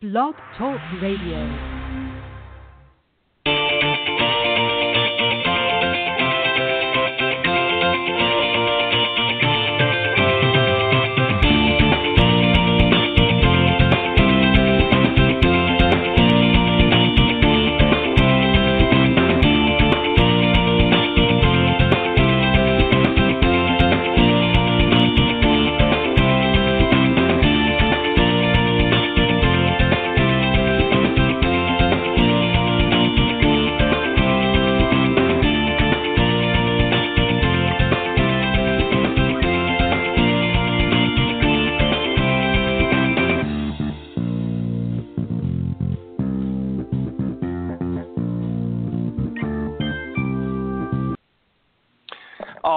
Blog Talk Radio.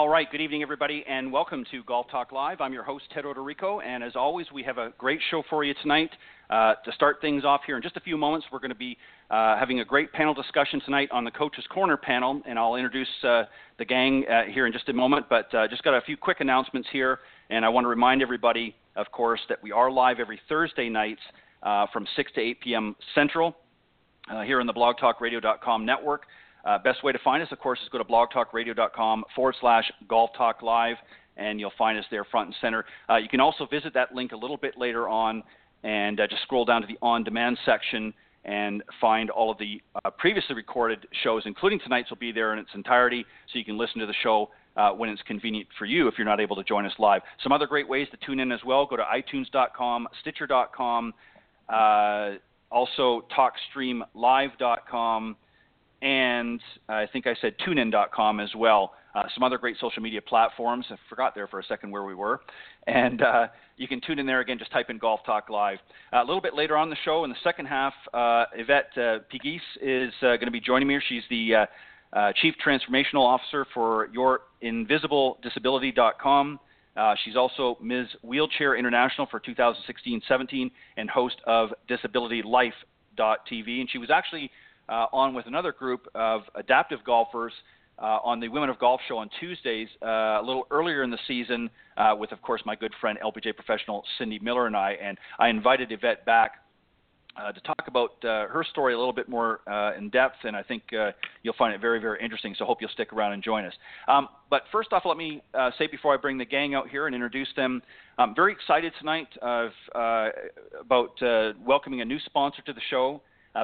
All right, good evening, everybody, and welcome to Golf Talk Live. I'm your host, Ted Odorico, and as always, we have a great show for you tonight. Uh, to start things off here in just a few moments, we're going to be uh, having a great panel discussion tonight on the Coach's Corner panel, and I'll introduce uh, the gang uh, here in just a moment, but uh, just got a few quick announcements here, and I want to remind everybody, of course, that we are live every Thursday nights uh, from 6 to 8 p.m. Central here on the blogtalkradio.com network. Uh, best way to find us, of course, is go to blogtalkradio.com forward slash golf talk live, and you'll find us there front and center. Uh, you can also visit that link a little bit later on and uh, just scroll down to the on demand section and find all of the uh, previously recorded shows, including tonight's, will be there in its entirety, so you can listen to the show. Uh, when it's convenient for you, if you're not able to join us live. Some other great ways to tune in as well go to itunes.com, stitcher.com, uh, also talkstreamlive.com, and I think I said tunein.com as well. Uh, some other great social media platforms. I forgot there for a second where we were. And uh, you can tune in there again, just type in Golf Talk Live. Uh, a little bit later on the show, in the second half, uh, Yvette uh, Pegues is uh, going to be joining me. She's the Chief Transformational Officer for YourInvisibleDisability.com. Uh, she's also Ms. Wheelchair International for 2016-17 and host of DisabilityLife.tv. And she was actually uh, on with another group of adaptive golfers uh, on the Women of Golf show on Tuesdays uh, a little earlier in the season uh, with, of course, my good friend LPGA professional Cindy Miller and I. And I invited Yvette back uh, to talk about uh, her story a little bit more uh, in depth, and I think uh, you'll find it very, very interesting. So, hope you'll stick around and join us. Um, but first off, let me uh, say before I bring the gang out here and introduce them, I'm very excited tonight uh, about welcoming a new sponsor to the show.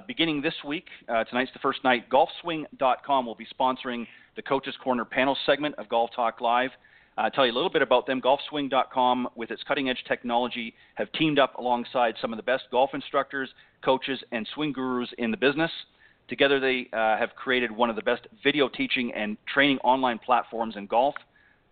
Beginning this week, tonight's the first night. GolfSwing.com will be sponsoring the Coaches Corner panel segment of Golf Talk Live. Uh, tell you a little bit about them. GolfSwing.com, with its cutting edge technology, have teamed up alongside some of the best golf instructors, coaches, and swing gurus in the business. Together, they uh, have created one of the best video teaching and training online platforms in golf.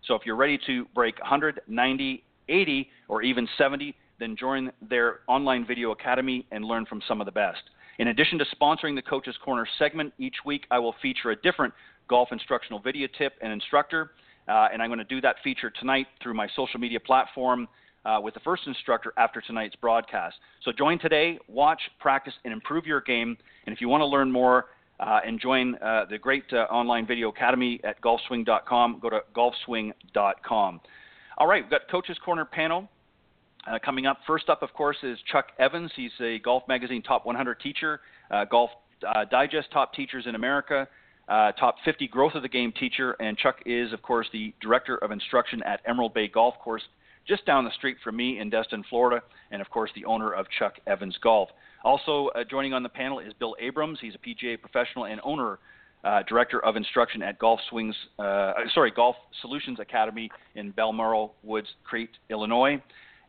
So, if you're ready to break 100, 90, 80, or even 70, then join their online video academy and learn from some of the best. In addition to sponsoring the Coaches Corner segment each week, I will feature a different golf instructional video tip and instructor. Uh, and I'm going to do that feature tonight through my social media platform uh, with the first instructor after tonight's broadcast. So join today, watch, practice, and improve your game. And if you want to learn more uh, and join uh, the great uh, online video academy at golfswing.com, go to golfswing.com. All right, we've got Coach's Corner panel. Uh, coming up, first up, of course, is Chuck Evans. He's a Golf Magazine Top 100 teacher, Golf Digest Top Teachers in America, uh, top 50 growth of the game teacher, and Chuck is, of course, the director of instruction at Emerald Bay Golf Course, just down the street from me in Destin, Florida, and of course, the owner of Chuck Evans Golf. Also uh, joining on the panel is Bill Abrams. He's a PGA professional and owner, uh, director of instruction at Golf Swings, uh, sorry, Golf Solutions Academy in Balmoral Woods, Crete, Illinois.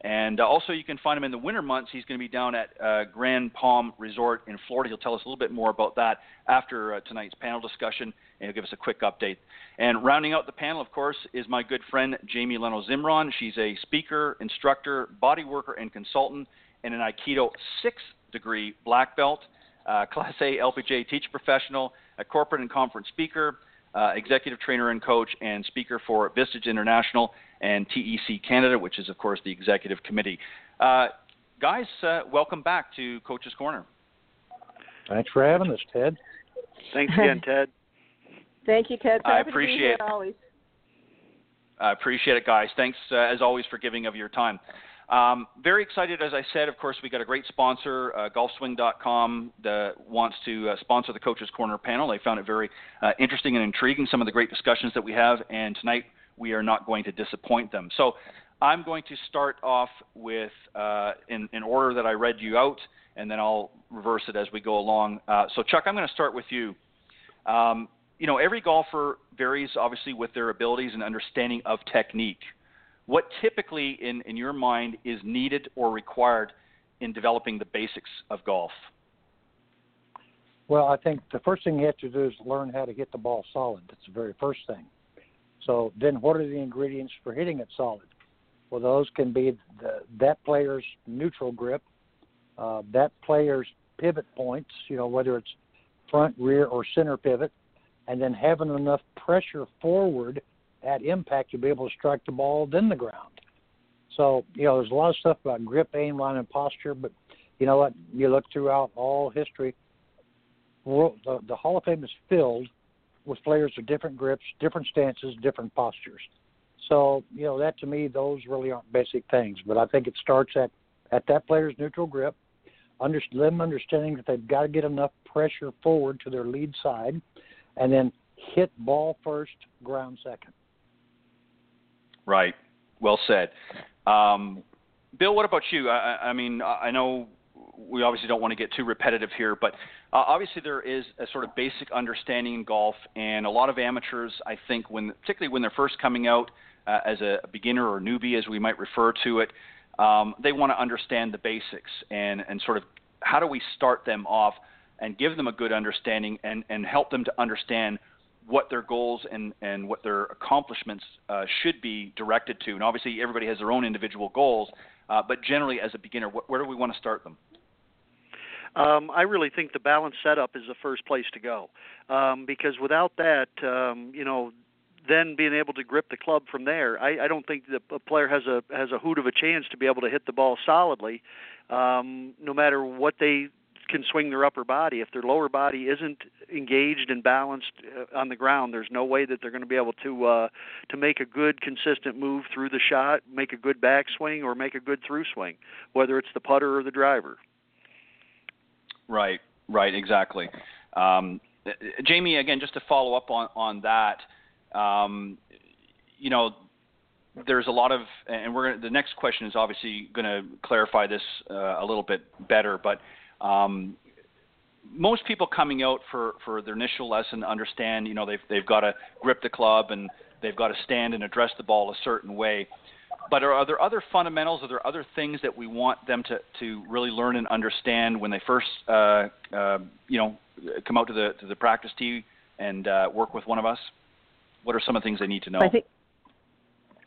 And uh, also, you can find him in the winter months. He's going to be down at uh, Grand Palm Resort in Florida. He'll tell us a little bit more about that after uh, tonight's panel discussion, and he'll give us a quick update. And rounding out the panel, of course, is my good friend Jamie Leno Zimron. She's a speaker, instructor, body worker, and consultant, and an Aikido sixth degree black belt, uh, Class A LPGA teacher professional, a corporate and conference speaker, uh, executive trainer and coach, and speaker for Vistage International and TEC Canada, which is, of course, the executive committee. Uh, guys, uh, welcome back to Coach's Corner. Thanks for having us, Ted. Thanks again, Ted. Thank you, Ted. I appreciate it. Always. I appreciate it, guys. Thanks, uh, as always, for giving of your time. Um, very excited, as I said. Of course, we got a great sponsor, uh, GolfSwing.com, that wants to uh, sponsor the Coaches Corner panel. They found it very uh, interesting and intriguing, some of the great discussions that we have, and tonight we are not going to disappoint them. So I'm going to start off with, uh, in, in, order that I read you out, and then I'll reverse it as we go along. Uh, so, Chuck, I'm going to start with you. Um, you know, every golfer varies obviously with their abilities and understanding of technique. What typically, in, in your mind, is needed or required in developing the basics of golf? Well, I think the first thing you have to do is learn how to hit the ball solid. That's the very first thing. So then, what are the ingredients for hitting it solid? Well, those can be the, that player's neutral grip, uh, that player's pivot points, you know, whether it's front, rear, or center pivot, and then having enough pressure forward at impact to be able to strike the ball than the ground. So, you know, there's a lot of stuff about grip, aim, line, and posture, but you know what? You look throughout all history, world, the, the Hall of Fame is filled with players with different grips, different stances, different postures. So, you know, that to me, those really aren't basic things. But I think it starts at, at that player's neutral grip, under, them understanding that they've got to get enough pressure forward to their lead side, and then hit ball first, ground second. Right. Well said. Um, Bill, what about you? I, I mean, I know we obviously don't want to get too repetitive here, but uh, obviously there is a sort of basic understanding in golf, and a lot of amateurs, I think, when particularly when they're first coming out uh, as a beginner or newbie, as we might refer to it, um, they want to understand the basics and and sort of how do we start them off and give them a good understanding and and help them to understand what their goals and, and what their accomplishments uh, should be directed to. And obviously, everybody has their own individual goals, uh, but generally, as a beginner, wh- where do we want to start them? Um, I really think the balance setup is the first place to go, um, because without that, um, you know, then being able to grip the club from there, I, I don't think the a player has a has a hoot of a chance to be able to hit the ball solidly, um, no matter what they can swing their upper body. If their lower body isn't engaged and balanced uh, on the ground, there's no way that they're going to be able to uh, to make a good consistent move through the shot, make a good backswing, or make a good through swing, whether it's the putter or the driver. Right, right, exactly. Um, Jamie, again, just to follow up on on that, um, you know, there's a lot of, and we're the next question is obviously going to clarify this uh, a little bit better, but um, most people coming out for, for their initial lesson understand, you know, they've, they've got to grip the club and they've got to stand and address the ball a certain way. But are, are there other fundamentals? Are there other things that we want them to, to really learn and understand when they first, uh, uh, you know, come out to the to the practice tee and uh, work with one of us? What are some of the things they need to know? I think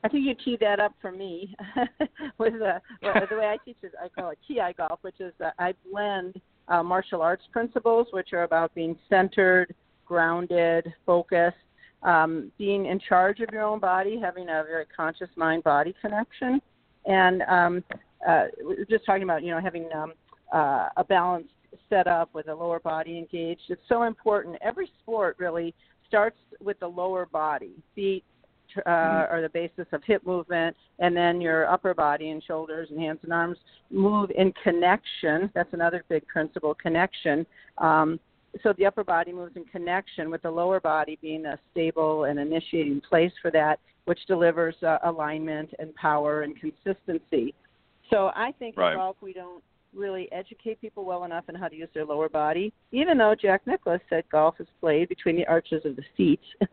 I think you teed that up for me with the, well, the way I teach it. I call it TI golf, which is that I blend uh, martial arts principles, which are about being centered, grounded, focused, um, being in charge of your own body, having a very conscious mind-body connection, and um, uh, just talking about you know having um, uh, a balanced setup with the lower body engaged. It's so important. Every sport really starts with the lower body, feet, uh, mm-hmm. are the basis of hip movement, and then your upper body and shoulders and hands and arms move in connection. That's another big principle connection. Um, so the upper body moves in connection with the lower body being a stable and initiating place for that, which delivers uh, alignment and power and consistency. So I think right. in golf we don't really educate people well enough in how to use their lower body, even though Jack Nicklaus said golf is played between the arches of the feet.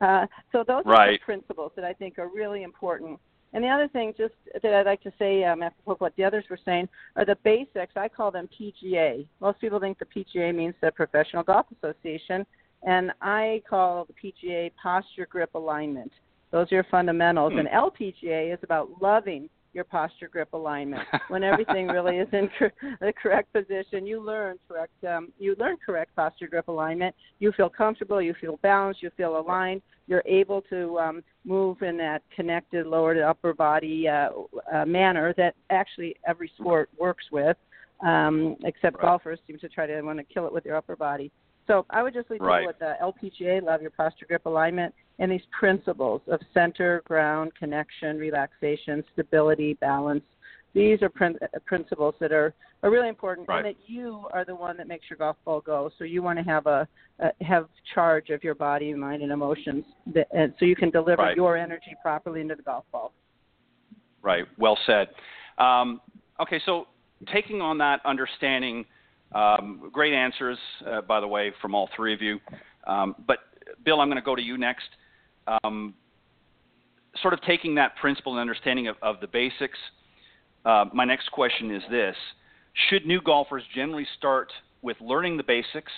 uh, so those right. are the principles that I think are really important. And the other thing, just that I'd like to say, um, after what the others were saying, are the basics. I call them PGA. Most people think the PGA means the Professional Golf Association, and I call the PGA posture grip alignment. Those are your fundamentals. Hmm. And LPGA is about loving your posture grip alignment. When everything really is in cor- the correct position, you learn correct um, you learn correct posture grip alignment. You feel comfortable, you feel balanced, you feel aligned. You're able to um, move in that connected lower to upper body uh, uh, manner that actually every sport works with, um, except right. golfers seem to try to want to kill it with their upper body. So I would just leave right. people with the LPGA, love your posture grip alignment, and these principles of center, ground, connection, relaxation, stability, balance, These are prin- uh, principles that are, are really important, right. and that you are the one that makes your golf ball go. So you want to have a, a have charge of your body, mind, and emotions, that, and so you can deliver right. your energy properly into the golf ball. Right. Well said. Um, okay, so taking on that understanding, um, great answers, uh, by the way, from all three of you. Um, but Bill, I'm going to go to you next. Um, sort of taking that principle and understanding of, of the basics. Uh, my next question is this: Should new golfers generally start with learning the basics?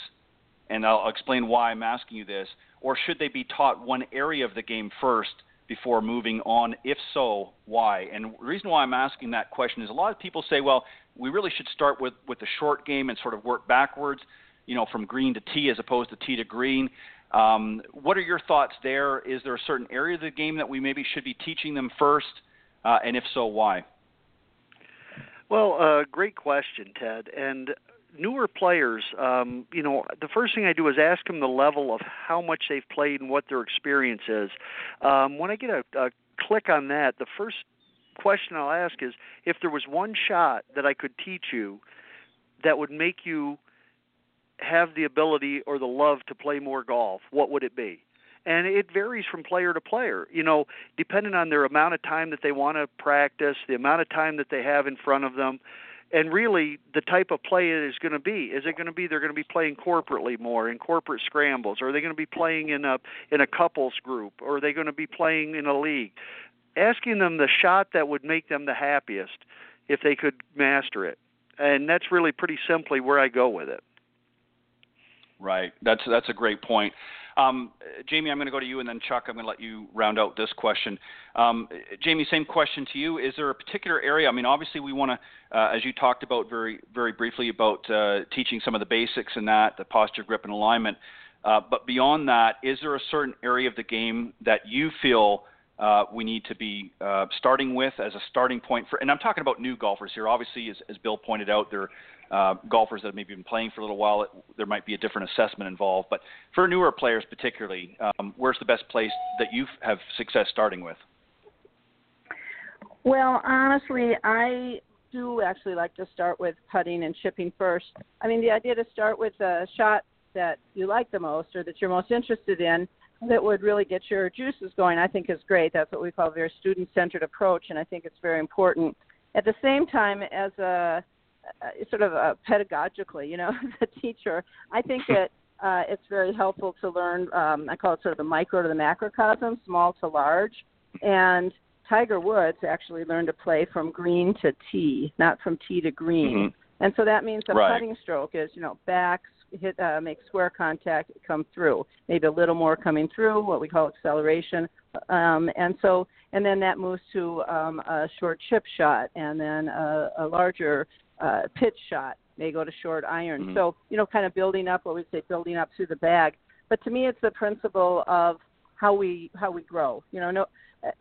And I'll explain why I'm asking you this. Or should they be taught one area of the game first before moving on? If so, why? And the reason why I'm asking that question is a lot of people say, well, we really should start with, with the short game and sort of work backwards, you know, from green to tee as opposed to tee to green. Um, what are your thoughts there? Is there a certain area of the game that we maybe should be teaching them first? Uh, and if so, why? Well, uh, great question, Ted. And newer players, um, you know, the first thing I do is ask them the level of how much they've played and what their experience is. Um, when I get a, a click on that, the first question I'll ask is if there was one shot that I could teach you that would make you have the ability or the love to play more golf, what would it be? And it varies from player to player, you know, depending on their amount of time that they want to practice, the amount of time that they have in front of them, and really the type of play it is going to be. Is it going to be they're going to be playing corporately more in corporate scrambles, or are they going to be playing in a in a couples group, or are they going to be playing in a league? Asking them the shot that would make them the happiest if they could master it, and that's really pretty simply where I go with it. Right. That's that's a great point. Um, Jamie, I'm going to go to you, and then Chuck, I'm going to let you round out this question. Um, Jamie, same question to you. Is there a particular area? I mean, obviously, we want to, uh, as you talked about very very briefly about uh, teaching some of the basics in that, the posture, grip, and alignment. Uh, but beyond that, is there a certain area of the game that you feel uh, we need to be uh, starting with as a starting point for? And I'm talking about new golfers here. Obviously, as, as Bill pointed out, there uh, golfers that have maybe been playing for a little while, it, there might be a different assessment involved. But for newer players, particularly, um, where's the best place that you have success starting with? Well, honestly, I do actually like to start with putting and chipping first. I mean, the idea to start with a shot that you like the most or that you're most interested in that would really get your juices going, I think is great. That's what we call a very student centered approach, and I think it's very important. At the same time, as a uh, sort of uh, pedagogically, you know, as a teacher, I think that uh, it's very helpful to learn. Um, I call it sort of the micro to the macrocosm, small to large. And Tiger Woods actually learned to play from green to tee, not from tee to green. Mm-hmm. And so that means the right. putting stroke is, you know, back, hit, uh, make square contact, come through. Maybe a little more coming through, what we call acceleration. Um, and so, and then that moves to um, a short chip shot, and then a, a larger uh, pitch shot may go to short iron. Mm-hmm. So you know, kind of building up what we say, building up through the bag. But to me, it's the principle of how we how we grow. You know, no,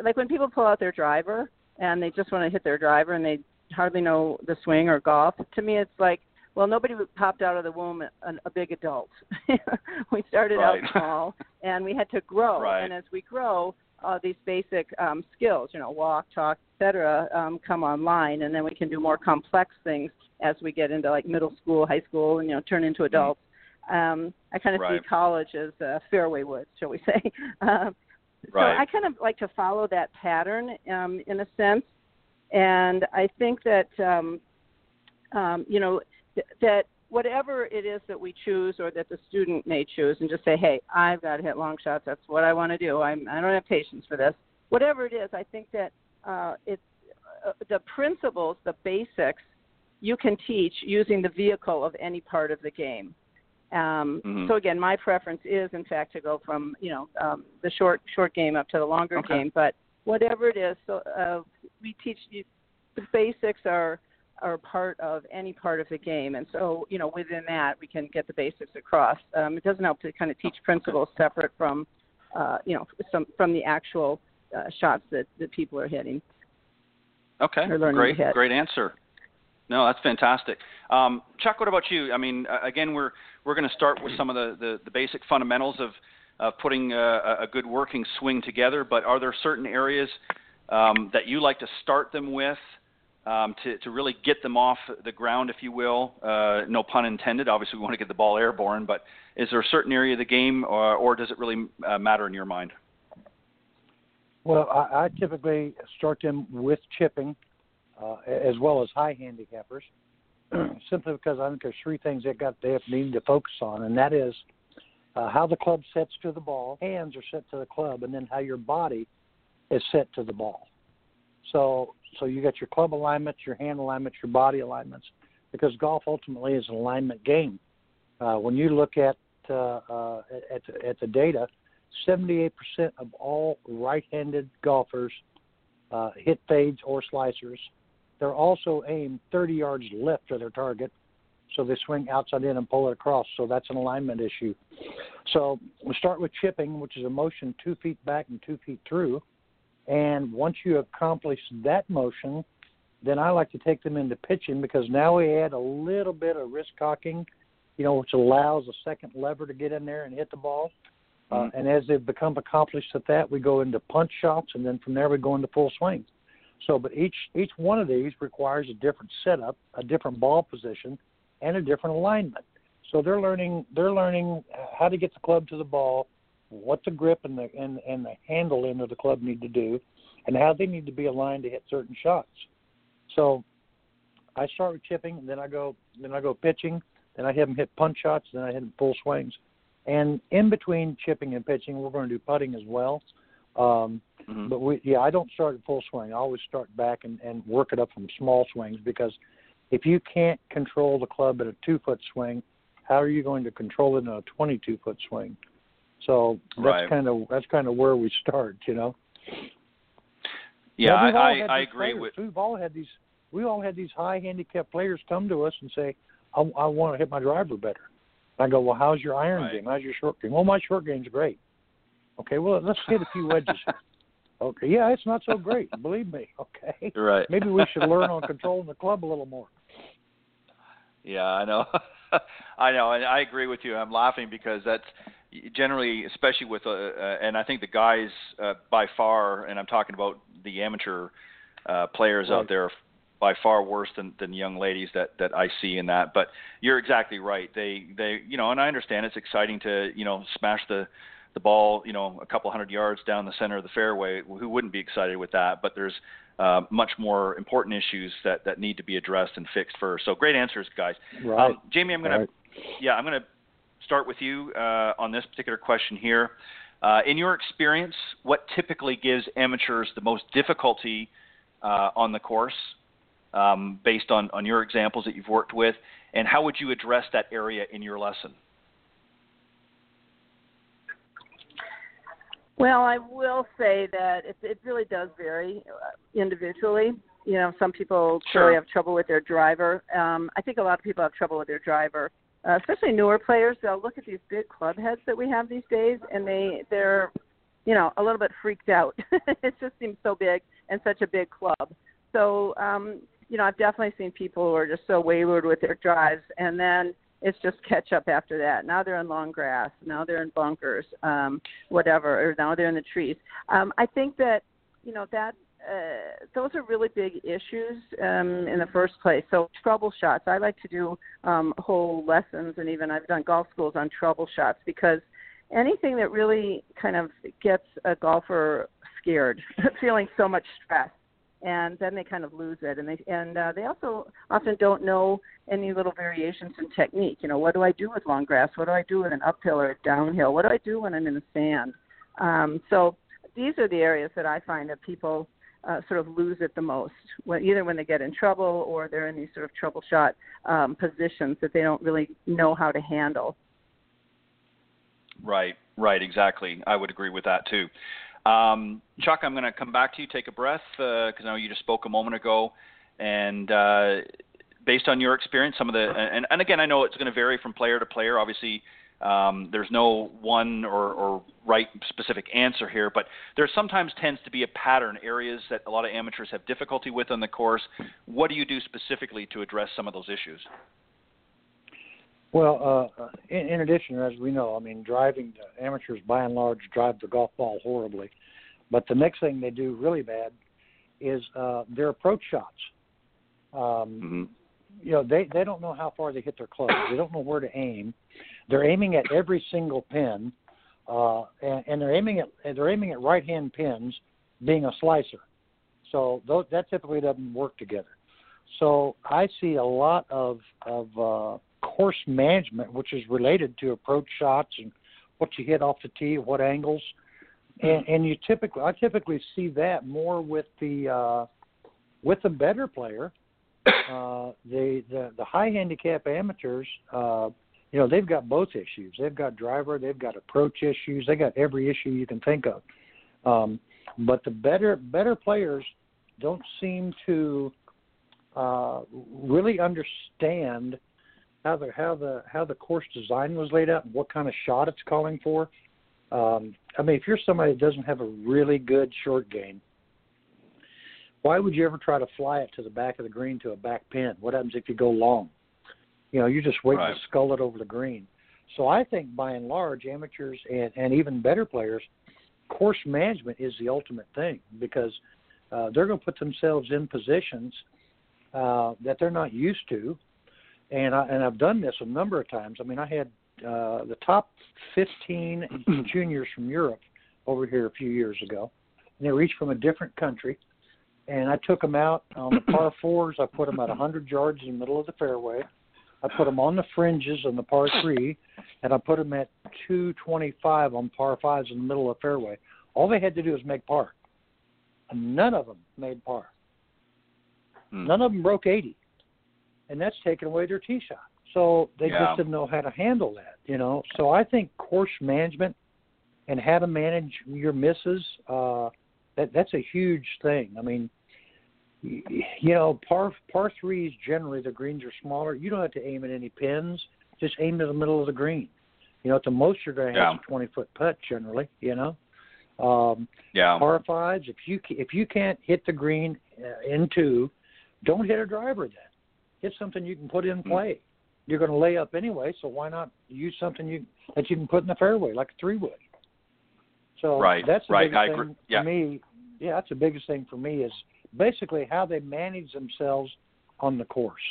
like when people pull out their driver and they just want to hit their driver and they hardly know the swing or golf. To me, it's like well, nobody popped out of the womb a, a big adult. we started right. out small, and we had to grow. Right. And as we grow, uh, these basic um, skills, you know, walk, talk, etc., um, come online, and then we can do more complex things as we get into like middle school, high school, and you know, turn into adults. Um, I kind of Right. see college as uh, fairway woods, shall we say? um, Right. So I kind of like to follow that pattern um, in a sense, and I think that um, um, you know th- that whatever it is that we choose or that the student may choose, and just say, hey, I've got to hit long shots. That's what I want to do. I'm, I don't have patience for this. Whatever it is, I think that uh, it's uh, the principles, the basics, you can teach using the vehicle of any part of the game. Um, Mhm. So again, my preference is, in fact, to go from you know um, the short short game up to the longer Okay. game. But whatever it is, so uh, we teach you the basics are are part of any part of the game, and so you know within that we can get the basics across. Um, it doesn't help to kind of teach principles separate from uh, you know some from the actual uh, shots that that people are hitting. Okay, great, great answer. No, that's fantastic. Um, Chuck, what about you? I mean, uh, again, we're we're going to start with some of the, the, the basic fundamentals of uh, putting a, a good working swing together. But are there certain areas um, that you like to start them with um, to, to really get them off the ground, if you will. Uh, no pun intended. Obviously, we want to get the ball airborne, but is there a certain area of the game, or, or does it really uh, matter in your mind? Well, I, I typically start them with chipping, uh, as well as high handicappers, simply because I think there's three things they got they have need to focus on, and that is uh, how the club sets to the ball, hands are set to the club, and then how your body is set to the ball. So, so you got your club alignments, your hand alignments, your body alignments, because golf ultimately is an alignment game. Uh, when you look at uh, uh, at, at the data, 78% of all right-handed golfers uh, hit fades or slicers. They're also aimed 30 yards left of their target, so they swing outside in and pull it across. So that's an alignment issue. So we start with chipping, which is a motion two feet back and two feet through. And once you accomplish that motion, then I like to take them into pitching because now we add a little bit of wrist cocking, you know, which allows a second lever to get in there and hit the ball. Uh, mm-hmm. and as they become accomplished at that, we go into punch shots, and then from there we go into full swings. So, but each each one of these requires a different setup, a different ball position, and a different alignment. So they're learning they're learning how to get the club to the ball, what the grip and the and, and the handle end of the club need to do, and how they need to be aligned to hit certain shots. So I start with chipping, and then I go then I go pitching, then I have them hit punch shots, then I hit them full swings. And in between chipping and pitching, we're going to do putting as well. Um, mm-hmm. But we, yeah, I don't start at full swing. I always start back and, and work it up from small swings because if you can't control the club at a two foot swing, how are you going to control it in a 22 foot swing? So that's right. kind of that's kind of where we start, you know. Yeah, I, I, I agree players. with. We've all had these. We all had these high handicap players come to us and say, "I, I want to hit my driver better." I go, well, how's your iron right. game? How's your short game? Well, my short game's great. Okay, well, let's hit a few wedges. okay, yeah, it's not so great. Believe me. Okay. Right. Maybe we should learn on controlling the club a little more. Yeah, I know. I know, and I agree with you. I'm laughing because that's generally, especially with, uh, uh, and I think the guys uh, by far, and I'm talking about the amateur uh, players right. out there, by far worse than than young ladies that that I see in that. But you're exactly right. They they you know, and I understand it's exciting to you know smash the the ball you know a couple hundred yards down the center of the fairway. Who wouldn't be excited with that? But there's uh, much more important issues that that need to be addressed and fixed first. So great answers, guys. Right. Um, Jamie, I'm gonna right. yeah I'm gonna start with you uh, on this particular question here. Uh, in your experience, what typically gives amateurs the most difficulty uh, on the course? um, based on, on your examples that you've worked with? And how would you address that area in your lesson? Well, I will say that it, it really does vary uh, individually. You know, some people sure. really have trouble with their driver. Um, I think a lot of people have trouble with their driver, uh, especially newer players. They'll look at these big club heads that we have these days, and they they're, you know, a little bit freaked out. it just seems so big and such a big club. So um, you know, I've definitely seen people who are just so wayward with their drives, and then it's just catch up after that. Now they're in long grass. Now they're in bunkers, um, whatever, or now they're in the trees. Um, I think that you know that uh, those are really big issues um, in the first place. So trouble shots. I like to do um, whole lessons, and even I've done golf schools on trouble shots because anything that really kind of gets a golfer scared, feeling so much stress and then they kind of lose it and they and uh, they also often don't know any little variations in technique you know what do i do with long grass what do i do with an uphill or a downhill what do i do when i'm in the sand um, so these are the areas that i find that people uh, sort of lose it the most either when they get in trouble or they're in these sort of trouble shot um, positions that they don't really know how to handle right right exactly i would agree with that too um, Chuck, I'm going to come back to you. Take a breath because uh, I know you just spoke a moment ago, and uh, based on your experience, some of the and, and again, I know it's going to vary from player to player. Obviously, um, there's no one or, or right specific answer here, but there sometimes tends to be a pattern areas that a lot of amateurs have difficulty with on the course. What do you do specifically to address some of those issues? Well, uh, in, in addition, as we know, I mean, driving uh, amateurs by and large drive the golf ball horribly. But the next thing they do really bad is uh, their approach shots. Um, mm-hmm. You know, they they don't know how far they hit their clubs. They don't know where to aim. They're aiming at every single pin, uh, and, and they're aiming at they're aiming at right hand pins, being a slicer. So those, that typically doesn't work together. So I see a lot of of uh, course management, which is related to approach shots and what you hit off the tee, what angles, and, and you typically I typically see that more with the uh, with the better player. Uh, the, the the high handicap amateurs, uh, you know, they've got both issues. They've got driver, they've got approach issues, they got every issue you can think of. Um, but the better better players don't seem to uh, really understand how the how the how the course design was laid out and what kind of shot it's calling for. Um, I mean, if you're somebody that doesn't have a really good short game, why would you ever try to fly it to the back of the green to a back pin? What happens if you go long? You know, you're just waiting right. to skull it over the green. So I think by and large, amateurs and, and even better players, course management is the ultimate thing because uh, they're going to put themselves in positions uh, that they're not used to and I and I've done this a number of times. I mean, I had uh, the top 15 juniors from Europe over here a few years ago, and they were each from a different country. And I took them out on the par fours. I put them at 100 yards in the middle of the fairway. I put them on the fringes on the par three, and I put them at 225 on par fives in the middle of the fairway. All they had to do was make par. And none of them made par. Hmm. None of them broke 80 and that's taken away their tee shot. So they yeah. just didn't know how to handle that, you know. So I think course management and how to manage your misses, uh, that that's a huge thing. I mean, you know, par par threes generally the greens are smaller. You don't have to aim at any pins. Just aim to the middle of the green. You know, at the most you're going to have yeah. a 20 foot putt generally. You know, um, yeah. Par fives. If you if you can't hit the green uh, in two, don't hit a driver then hit something you can put in play. You're going to lay up anyway, so why not use something you that you can put in the fairway like a three wood? So right, that's the right. biggest I thing agree. Yeah. for me. Yeah, that's the biggest thing for me is basically how they manage themselves on the course.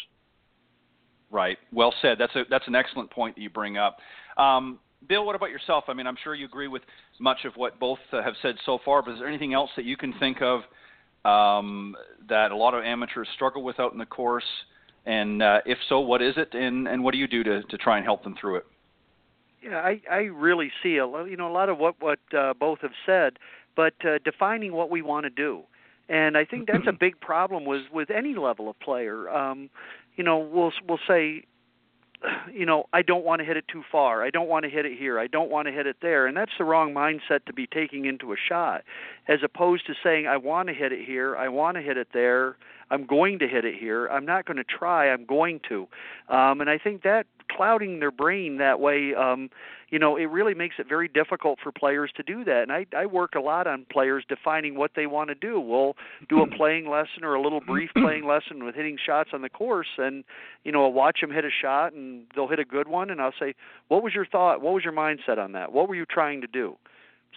Right. Well said. That's a that's an excellent point that you bring up. Um, Bill, what about yourself? I mean, I'm sure you agree with much of what both uh, have said so far, but is there anything else that you can think of um, that a lot of amateurs struggle with out in the course? And uh, if so, what is it, and, and what do you do to, to try and help them through it? Yeah, I I really see a you know a lot of what what uh, both have said, but uh, defining what we want to do, and I think that's a big problem with with any level of player. Um, you know, we'll we'll say, you know, I don't want to hit it too far. I don't want to hit it here. I don't want to hit it there, and that's the wrong mindset to be taking into a shot, as opposed to saying I want to hit it here. I want to hit it there. I'm going to hit it here. I'm not going to try. I'm going to. Um, and I think that clouding their brain that way, um, you know, it really makes it very difficult for players to do that. And I, I work a lot on players defining what they want to do. We'll do a playing lesson or a little brief playing lesson with hitting shots on the course, and you know, I'll watch them hit a shot, and they'll hit a good one, and I'll say, "What was your thought? What was your mindset on that? What were you trying to do?"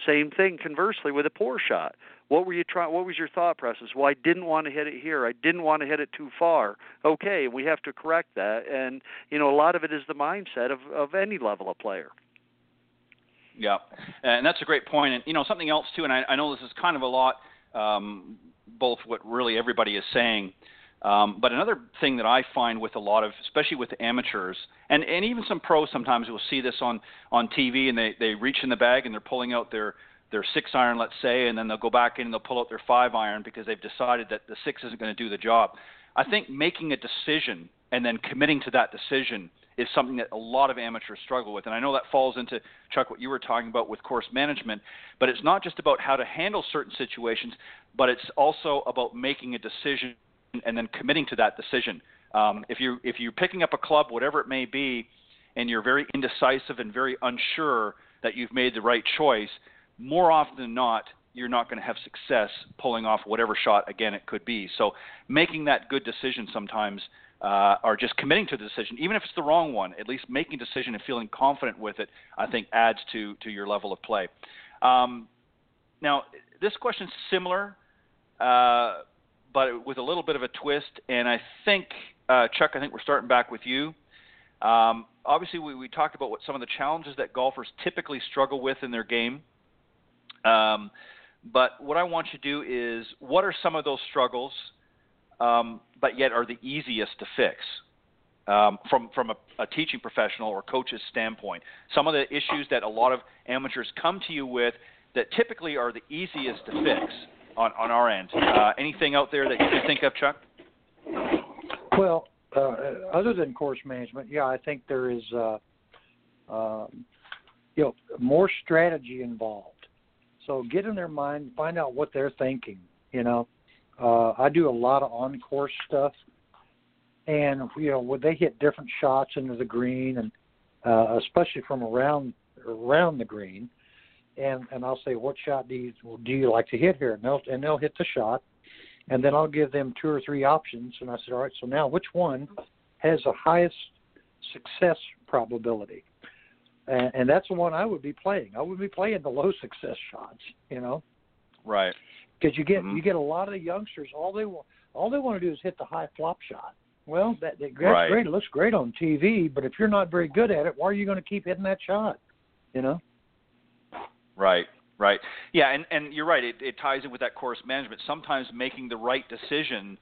Same thing conversely with a poor shot. What were you trying? What was your thought process? Well, I didn't want to hit it here. I didn't want to hit it too far. Okay, we have to correct that. And you know, a lot of it is the mindset of of any level of player. Yeah, and that's a great point. And you know, something else too. And I, I know this is kind of a lot, um, both what really everybody is saying. Um, but another thing that I find with a lot of, especially with amateurs, and, and even some pros sometimes will see this on, on TV and they, they reach in the bag and they're pulling out their, their six iron, let's say, and then they'll go back in and they'll pull out their five iron because they've decided that the six isn't going to do the job. I think making a decision and then committing to that decision is something that a lot of amateurs struggle with. And I know that falls into, Chuck, what you were talking about with course management, but it's not just about how to handle certain situations, but it's also about making a decision and then committing to that decision. Um, if you if you're picking up a club, whatever it may be, and you're very indecisive and very unsure that you've made the right choice, more often than not, you're not going to have success pulling off whatever shot again it could be. So making that good decision sometimes, uh, or just committing to the decision, even if it's the wrong one, at least making a decision and feeling confident with it, I think adds to to your level of play. Um, now, this question is similar. Uh, but with a little bit of a twist. And I think, uh, Chuck, I think we're starting back with you. Um, obviously, we, we talked about what some of the challenges that golfers typically struggle with in their game. Um, but what I want you to do is, what are some of those struggles, um, but yet are the easiest to fix? Um, from from a, a, teaching professional or coach's standpoint, some of the issues that a lot of amateurs come to you with that typically are the easiest to fix on, on our end. Uh, anything out there that you can think of, Chuck? Well, uh, other than course management, yeah, I think there is, uh, um, you know, more strategy involved. So get in their mind, find out what they're thinking. You know, uh, I do a lot of on-course stuff, and you know, when they hit different shots into the green, and uh, especially from around around the green, and and I'll say, what shot do you do you like to hit here? And they'll and they'll hit the shot, and then I'll give them two or three options, and I said, all right, so now which one has the highest success probability? And, and that's the one I would be playing. I would be playing the low success shots, you know. Right. Because you get mm-hmm. you get a lot of the youngsters. All they want all they want to do is hit the high flop shot. Well, that, that's right. great. It looks great on TV, but if you're not very good at it, why are you going to keep hitting that shot? You know. Right. Right. Yeah, and and you're right. It, it ties in with that course management. Sometimes making the right decision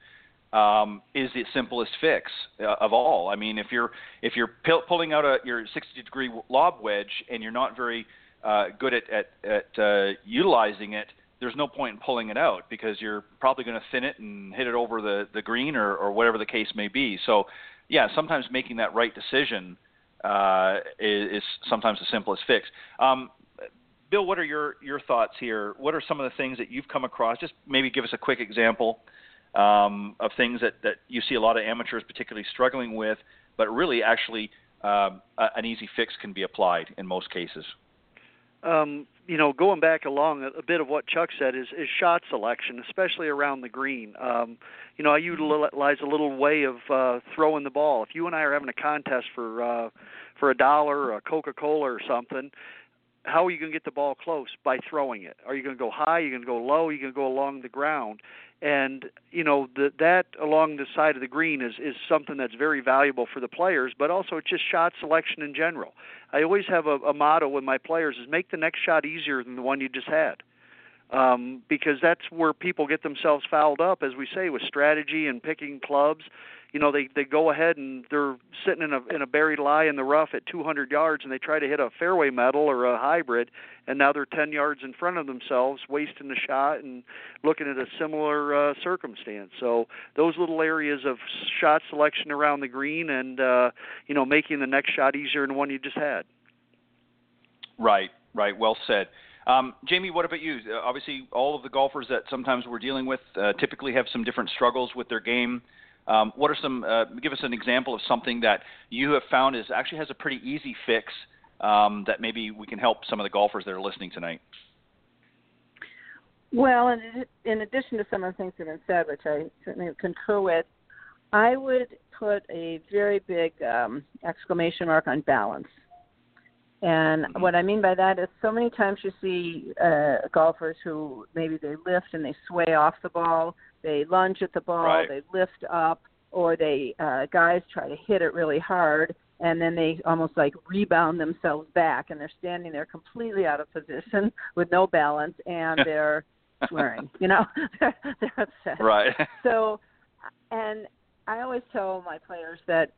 um, is the simplest fix uh, of all. I mean, if you're if you're p- pulling out a your 60 degree lob wedge and you're not very uh, good at at, at uh, utilizing it, there's no point in pulling it out because you're probably going to thin it and hit it over the the green or or whatever the case may be. So, yeah, sometimes making that right decision uh, is, is sometimes the simplest fix. Um, Bill, what are your your thoughts here? What are some of the things that you've come across? Just maybe give us a quick example um, of things that that you see a lot of amateurs particularly struggling with, but really actually um, an easy fix can be applied in most cases. Um, you know, going back along a, a bit of what Chuck said is, is shot selection, especially around the green. Um, you know, I utilize a little way of uh, throwing the ball. If you and I are having a contest for uh, for a dollar, or a Coca-Cola, or something, how are you going to get the ball close by throwing it? Are you going to go high? Are you going to go low? Are you going to go along the ground? And you know the, that along the side of the green is is something that's very valuable for the players, but also it's just shot selection in general. I always have a, a motto with my players: is make the next shot easier than the one you just had. Um, because that's where people get themselves fouled up, as we say, with strategy and picking clubs you know they they go ahead and they're sitting in a in a buried lie in the rough at 200 yards and they try to hit a fairway metal or a hybrid and now they're 10 yards in front of themselves wasting the shot and looking at a similar uh, circumstance so those little areas of shot selection around the green and uh you know making the next shot easier than one you just had right right well said um, Jamie, what about you? Uh, obviously, all of the golfers that sometimes we're dealing with uh, typically have some different struggles with their game. Um, what are some? Uh, give us an example of something that you have found is actually has a pretty easy fix um, that maybe we can help some of the golfers that are listening tonight. Well, in, in addition to some of the things that have been said, which I certainly concur with, I would put a very big um, exclamation mark on balance. And mm-hmm. what I mean by that is so many times you see uh, golfers who maybe they lift and they sway off the ball, they lunge at the ball, right. they lift up, or they uh, guys try to hit it really hard, and then they almost like rebound themselves back, and they're standing there completely out of position with no balance, and they're swearing. You know, they're, they're upset. Right. So, and I always tell my players that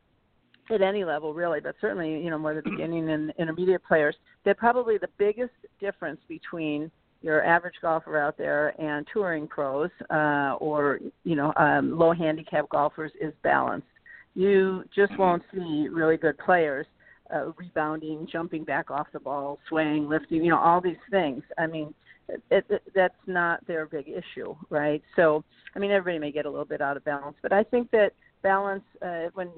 at any level really, but certainly you know more the beginning and intermediate players, that probably the biggest difference between your average golfer out there and touring pros uh, or you know um, low handicap golfers is balanced. You just mm-hmm. won't see really good players uh, rebounding, jumping back off the ball, swaying, lifting, you know all these things. I mean, it, it, that's not their big issue, right? So, I mean, everybody may get a little bit out of balance, but I think that balance uh, when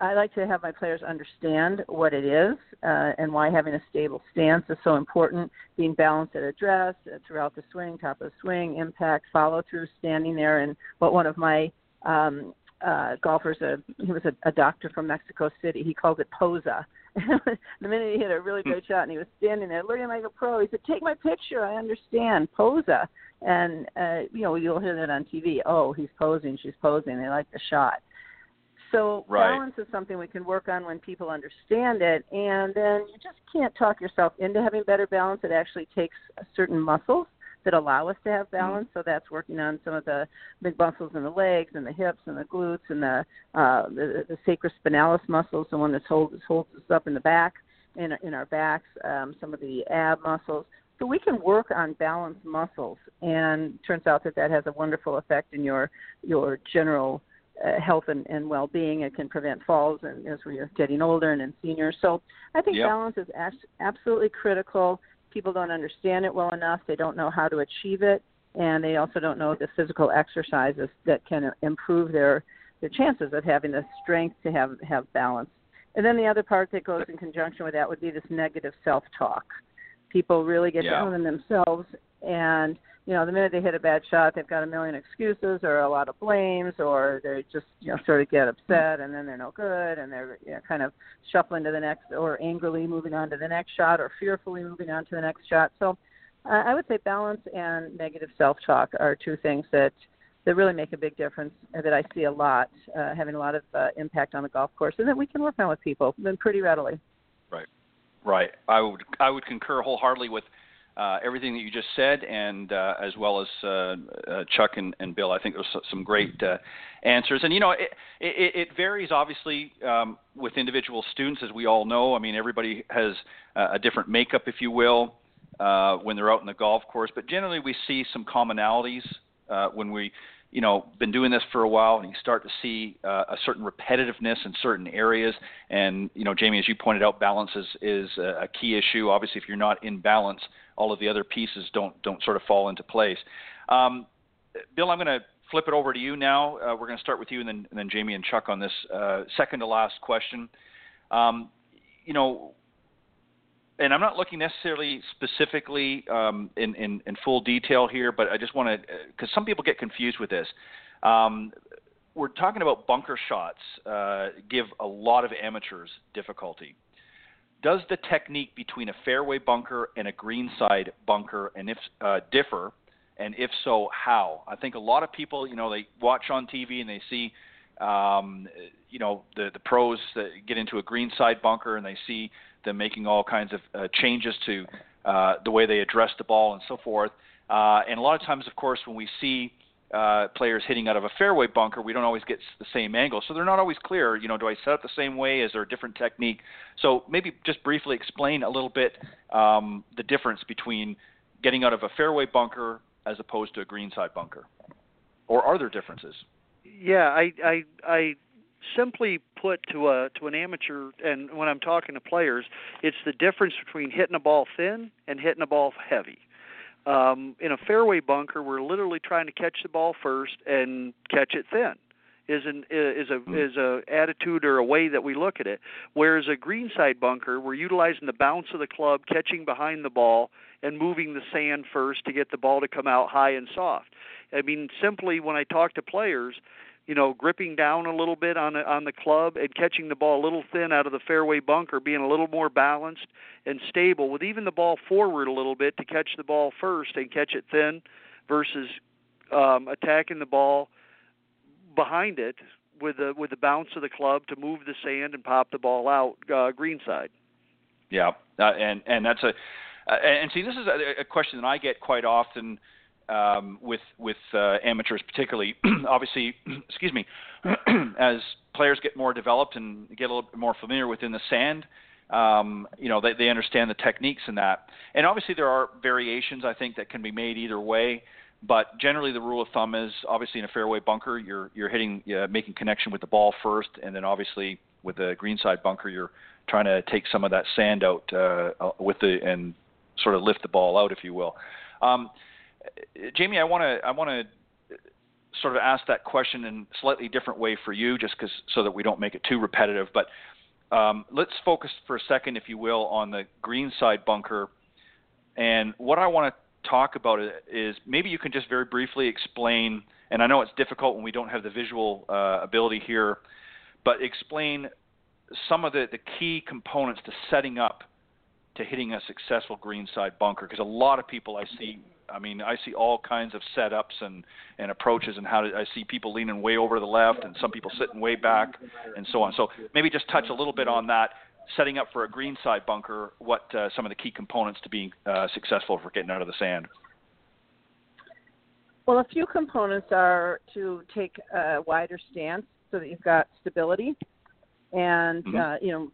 I like to have my players understand what it is uh, and why having a stable stance is so important. Being balanced at address uh, throughout the swing, top of the swing, impact, follow through, standing there, and what one of my um, uh, golfers, a, he was a, a doctor from Mexico City. He called it posa. the minute he hit a really great shot and he was standing there looking like a pro, he said, "Take my picture. I understand posa." and uh, you know you'll hear that on TV. Oh, he's posing, she's posing. They like the shot. So right. balance is something we can work on when people understand it, and then you just can't talk yourself into having better balance. It actually takes certain muscles that allow us to have mm-hmm. balance. Mm-hmm. So that's working on some of the big muscles in the legs and the hips and the glutes and the uh, the, the sacrospinalis muscles, the one that holds holds us up in the back, in in our backs. Um, some of the ab muscles. So we can work on balance muscles, and turns out that that has a wonderful effect in your your general uh, health and, and well-being. It can prevent falls, and as we're getting older and in seniors. So I think yep. balance is absolutely critical people don't understand it well enough. They don't know how to achieve it, and they also don't know the physical exercises that can improve their their chances of having the strength to have have balance. And then the other part that goes in conjunction with that would be this negative self-talk. People really get yeah. down on themselves, and you know, the minute they hit a bad shot, they've got a million excuses or a lot of blames, or they just, you know, sort of get upset and then they're no good and they're you know, kind of shuffling to the next, or angrily moving on to the next shot, or fearfully moving on to the next shot. So, uh, I would say balance and negative self-talk are two things that that really make a big difference that I see a lot, uh, having a lot of uh, impact on the golf course, and that we can work on with people pretty readily. Right, right. I would I would concur wholeheartedly with uh, everything that you just said, and uh, as well as uh, uh, Chuck and, and, Bill. I think there's some great uh, answers. And you know, it, it, it varies obviously um, with individual students, as we all know. I mean, everybody has a different makeup, if you will, uh, when they're out in the golf course. But generally, we see some commonalities when we you know been doing this for a while and you start to see uh, a certain repetitiveness in certain areas. And you know Jamie as you pointed out balance is is a key issue. Obviously if you're not in balance all of the other pieces don't don't sort of fall into place. Um, Bill I'm going to flip it over to you now. Uh, we're going to start with you and then and then Jamie and Chuck on this uh, second to last question. Um, you know and I'm not looking necessarily specifically um, in, in, in, full detail here, but I just want to, because some people get confused with this. Um, we're talking about bunker shots uh, give a lot of amateurs difficulty. Does the technique between a fairway bunker and a greenside bunker and if uh, differ, and if so, how? I think a lot of people, you know, they watch on TV and they see, um, you know, the the pros that get into a greenside bunker and they see them making all kinds of uh, changes to uh, the way they address the ball and so forth. Uh, and a lot of times, of course, when we see uh, players hitting out of a fairway bunker, we don't always get the same angle. So they're not always clear. You know, do I set up the same way? Is there a different technique? So maybe just briefly explain a little bit um, the difference between getting out of a fairway bunker as opposed to a greenside bunker, or are there differences? Yeah, I I I simply put to a to an amateur and when I'm talking to players, it's the difference between hitting a ball thin and hitting a ball heavy. Um, in a fairway bunker, we're literally trying to catch the ball first and catch it thin. Is an is a hmm. is a attitude or a way that we look at it. Whereas a greenside bunker, we're utilizing the bounce of the club, catching behind the ball, and moving the sand first to get the ball to come out high and soft. I mean, simply when I talk to players, you know, gripping down a little bit on on the club and catching the ball a little thin out of the fairway bunker, being a little more balanced and stable, with even the ball forward a little bit to catch the ball first and catch it thin, versus um, attacking the ball behind it with the with the bounce of the club to move the sand and pop the ball out uh, greenside. Yeah, uh, and and that's a uh, and see this is a, a question that I get quite often um, with with uh, amateurs, particularly. Obviously, excuse me, as players get more developed and get a little bit more familiar within the sand, um, you know, they, they understand the techniques in that. And obviously, there are variations I think that can be made either way. But generally, the rule of thumb is obviously in a fairway bunker, you're you're hitting, uh, making connection with the ball first, and then obviously with a greenside bunker, you're trying to take some of that sand out uh, with the and sort of lift the ball out, if you will. Um, Jamie, I want to I want to sort of ask that question in a slightly different way for you, just because so that we don't make it too repetitive. But um, let's focus for a second, if you will, on the greenside bunker. And what I want to talk about is maybe you can just very briefly explain. And I know it's difficult when we don't have the visual uh, ability here, but explain some of the, the key components to setting up to hitting a successful greenside bunker. Because a lot of people I see I mean, I see all kinds of setups and and approaches, and how to, I see people leaning way over to the left, and some people sitting way back, and so on. So maybe just touch a little bit on that. Setting up for a greenside bunker, what uh, some of the key components to being uh, successful for getting out of the sand? Well, a few components are to take a wider stance so that you've got stability, and Mhm. uh, you know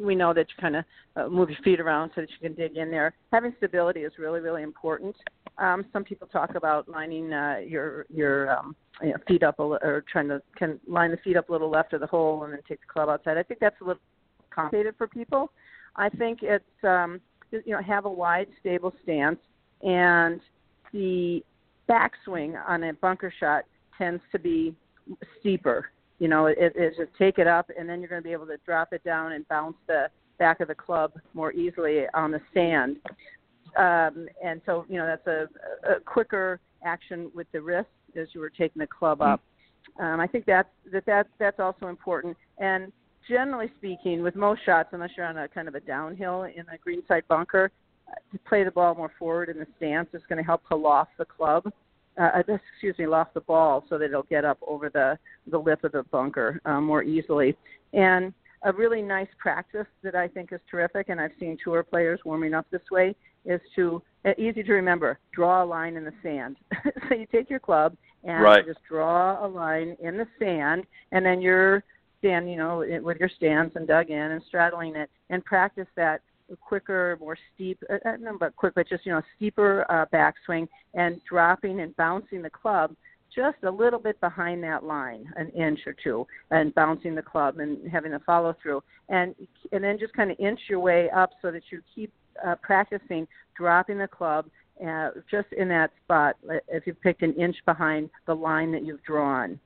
we know that you kind of uh, move your feet around so that you can dig in there. Having stability is really really important. Um, some people talk about lining uh, your your um, you know, feet up a or trying to can line the feet up a little left of the hole and then take the club outside. I think that's a little complicated for people. I think it's um, you know have a wide stable stance and the backswing on a bunker shot tends to be steeper. You know, it is just take it up, and then you're going to be able to drop it down and bounce the back of the club more easily on the sand. Um, and so, you know, that's a, a quicker action with the wrist as you were taking the club up. Um, I think that's that, that that's also important. And generally speaking, with most shots, unless you're on a kind of a downhill in a greenside bunker, to play the ball more forward in the stance is going to help to loft the club. Uh, excuse me, loft the ball so that it'll get up over the the lip of the bunker um, more easily. And a really nice practice that I think is terrific, and I've seen tour players warming up this way, is to uh, easy to remember. Draw a line in the sand. so you take your club and Right. just draw a line in the sand, and then you're stand, you know, with your stance and dug in and straddling it, and practice that quicker, more steep, uh, uh, not but quick, but just you know, steeper uh, backswing and dropping and bouncing the club just a little bit behind that line, an inch or two, and bouncing the club and having a follow through, and and then just kind of inch your way up so that you keep uh, practicing dropping the club uh, just in that spot. If you've picked an inch behind the line that you've drawn,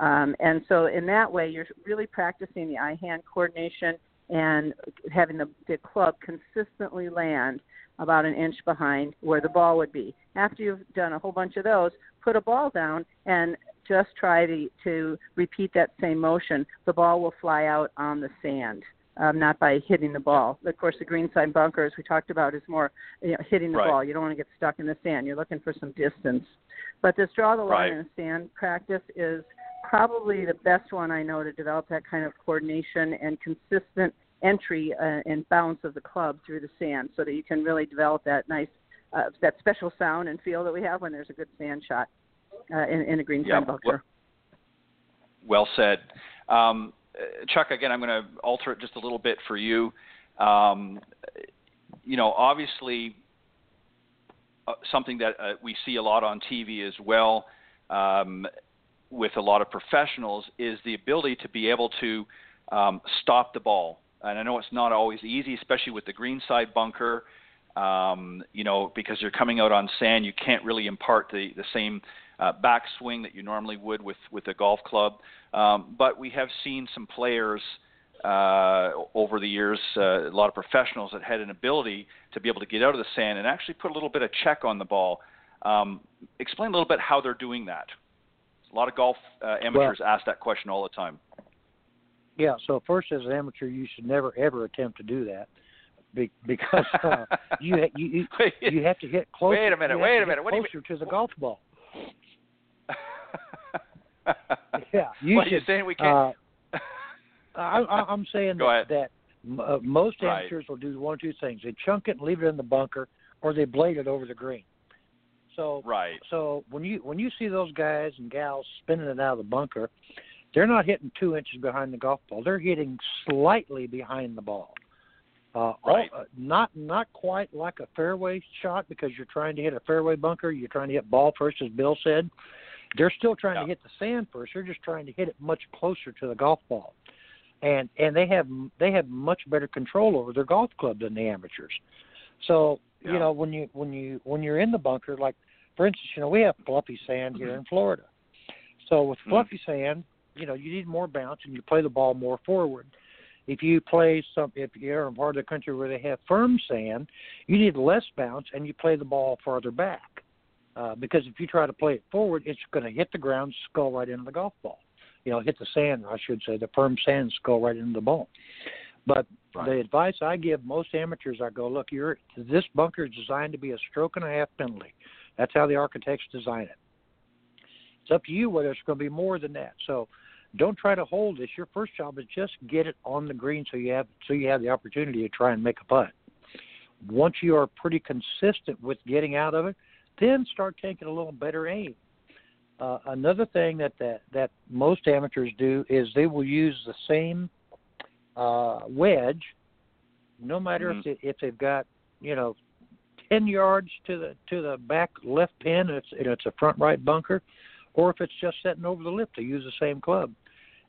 um, and so in that way you're really practicing the eye-hand coordination and having the, the club consistently land about an inch behind where the ball would be. After you've done a whole bunch of those, put a ball down and just try to, to repeat that same motion. The ball will fly out on the sand, um, not by hitting the ball. Of course, the greenside bunker, as we talked about, is more you know, hitting the Right. ball. You don't want to get stuck in the sand. You're looking for some distance. But this draw the line Right. in the sand practice is probably the best one I know to develop that kind of coordination and consistent entry uh, and bounce of the club through the sand, so that you can really develop that nice, uh, that special sound and feel that we have when there's a good sand shot uh, in, in a green Yeah, sand bunker. Well said. Um, Chuck, again, I'm going to alter it just a little bit for you. Um, you know, obviously, uh, something that uh, we see a lot on TV as well um, with a lot of professionals is the ability to be able to um, stop the ball. And I know it's not always easy, especially with the greenside bunker. Um, you know, because you're coming out on sand, you can't really impart the the same uh, backswing that you normally would with with a golf club. Um, but we have seen some players uh, over the years, uh, a lot of professionals that had an ability to be able to get out of the sand and actually put a little bit of check on the ball. Um, explain a little bit how they're doing that. A lot of golf uh, amateurs ask that question all the time. Yeah. So first, as an amateur, you should never ever attempt to do that, be, because uh, you ha- you you- you have to hit closer. Wait a minute, wait a minute, what do you Closer to the golf ball. Yeah. You what are you should, saying we can't? Uh, I, I, I'm saying that, that uh, most Right. amateurs will do one or two things: they chunk it and leave it in the bunker, or they blade it over the green. So right. so when you when you see those guys and gals spinning it out of the bunker, they're not hitting two inches behind the golf ball. They're hitting slightly behind the ball. Uh, all- Right. uh, not not quite like a fairway shot because you're trying to hit a fairway bunker. You're trying to hit ball first, as Bill said. They're still trying Yeah. to hit the sand first. They're just trying to hit it much closer to the golf ball, and and they have they have much better control over their golf club than the amateurs. So Yeah. you know when you when you when you're in the bunker, like for instance, you know we have fluffy sand here in Florida. So with Mhm. fluffy sand, you know you need more bounce and you play the ball more forward. If you play some, if you're in part of the country where they have firm sand, you need less bounce and you play the ball farther back. Uh, because if you try to play it forward, it's going to hit the ground, skull right into the golf ball. You know, hit the sand, I should say, the firm sand, skull right into the ball. But Right. the advice I give most amateurs, I go, look, you're this bunker is designed to be a stroke and a half penalty. That's how the architects design it. It's up to you whether it's going to be more than that. So don't try to hold this. Your first job is just get it on the green so you have so you have the opportunity to try and make a putt. Once you are pretty consistent with getting out of it, then start taking a little better aim. Uh, another thing that, that that most amateurs do is they will use the same uh, wedge, no matter Mhm. if they, if they've got you know ten yards to the to the back left pin and it's and it's a front right bunker, or if it's just setting over the lip, they use the same club.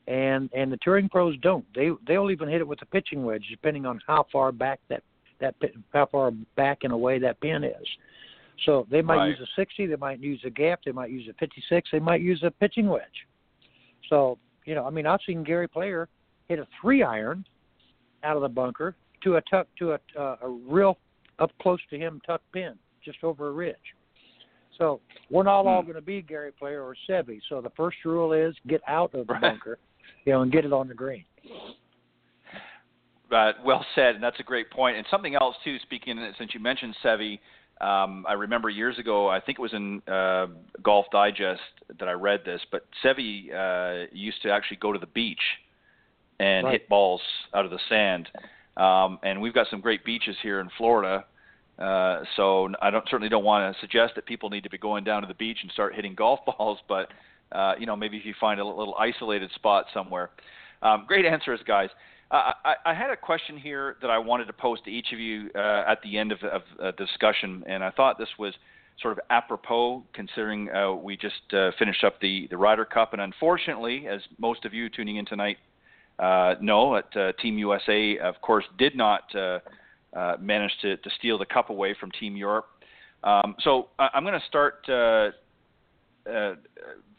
And and the touring pros don't. They they'll even hit it with a pitching wedge, depending on how far back that that how far back and away that pin is. So they might Right. use a 60, they might use a gap, they might use a 56, they might use a pitching wedge. So you know, I mean, I've seen Gary Player hit a three iron out of the bunker to a tuck to a uh, a real up close to him tuck pin just over a ridge. So we're not all Hmm. going to be Gary Player or Seve. So the first rule is get out of the Right. bunker, you know, and get it on the green. Uh, well said, and that's a great point. And something else too. Speaking since you mentioned Seve, um, I remember years ago. I think it was in uh, Golf Digest that I read this. But Seve uh, used to actually go to the beach and Right. hit balls out of the sand. Um, and we've got some great beaches here in Florida. Uh, so I don't certainly don't want to suggest that people need to be going down to the beach and start hitting golf balls, but uh, you know maybe if you find a little isolated spot somewhere. Um, great answers, guys. Uh, I, I had a question here that I wanted to pose to each of you uh, at the end of, of uh, discussion, and I thought this was sort of apropos, considering uh, we just uh, finished up the the Ryder Cup, and unfortunately, as most of you tuning in tonight know, Team USA, of course, did not manage to, to steal the cup away from Team Europe. Um, so I, I'm going to start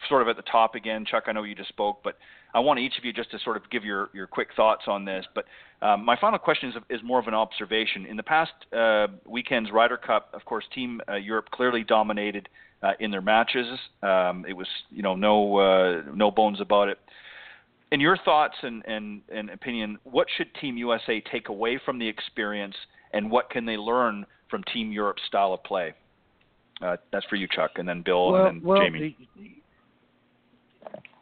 sort of at the top again. Chuck, I know you just spoke, but I want each of you just to sort of give your, your quick thoughts on this. But um, my final question is, is more of an observation. In the past uh, weekend's Ryder Cup, of course, Team uh, Europe clearly dominated uh, in their matches. Um, it was, you know, no uh, no bones about it. In your thoughts and, and, and opinion, what should Team USA take away from the experience, and what can they learn from Team Europe's style of play? Uh, that's for you, Chuck, and then Bill, well, and then well, Jamie. the-